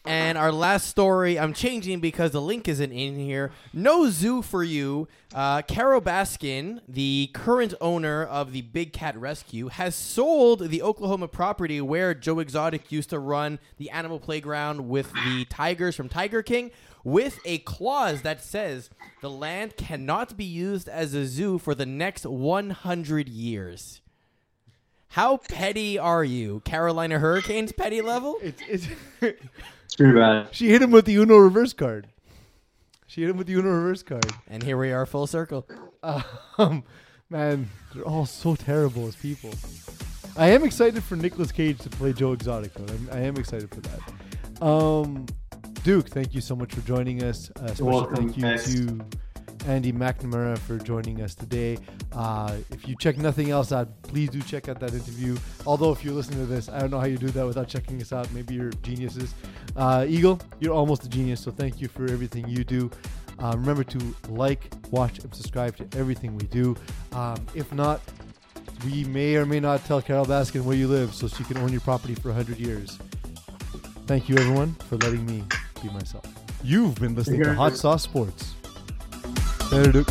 And our last story, I'm changing because the link isn't in here. No zoo for you. Uh, Carole Baskin, the current owner of the Big Cat Rescue, has sold the Oklahoma property where Joe Exotic used to run the animal playground with the tigers from Tiger King, with a clause that says the land cannot be used as a zoo for the next 100 years. How petty are you? Carolina Hurricanes petty level? It's, it's (laughs) pretty bad. she hit him with the Uno reverse card. She hit him with the Uno reverse card. And here we are, full circle. Um, man, they're all so terrible as people. I am excited for Nicolas Cage to play Joe Exotic, though. I'm, I am excited for that. Um, Duke, thank you so much for joining us. Uh, special welcome, thank you guys. to Andy McNamara for joining us today. Uh, if you check nothing else out, please do check out that interview. Although, if you're listening to this, I don't know how you do that without checking us out. Maybe you're geniuses. Uh, Eagle, you're almost a genius, so thank you for everything you do. Uh, remember to like, watch, and subscribe to everything we do. Um, if not, we may or may not tell Carole Baskin where you live so she can own your property for 100 years. Thank you, everyone, for letting me be myself. You've been listening to Hot Sauce Sports. Öldük.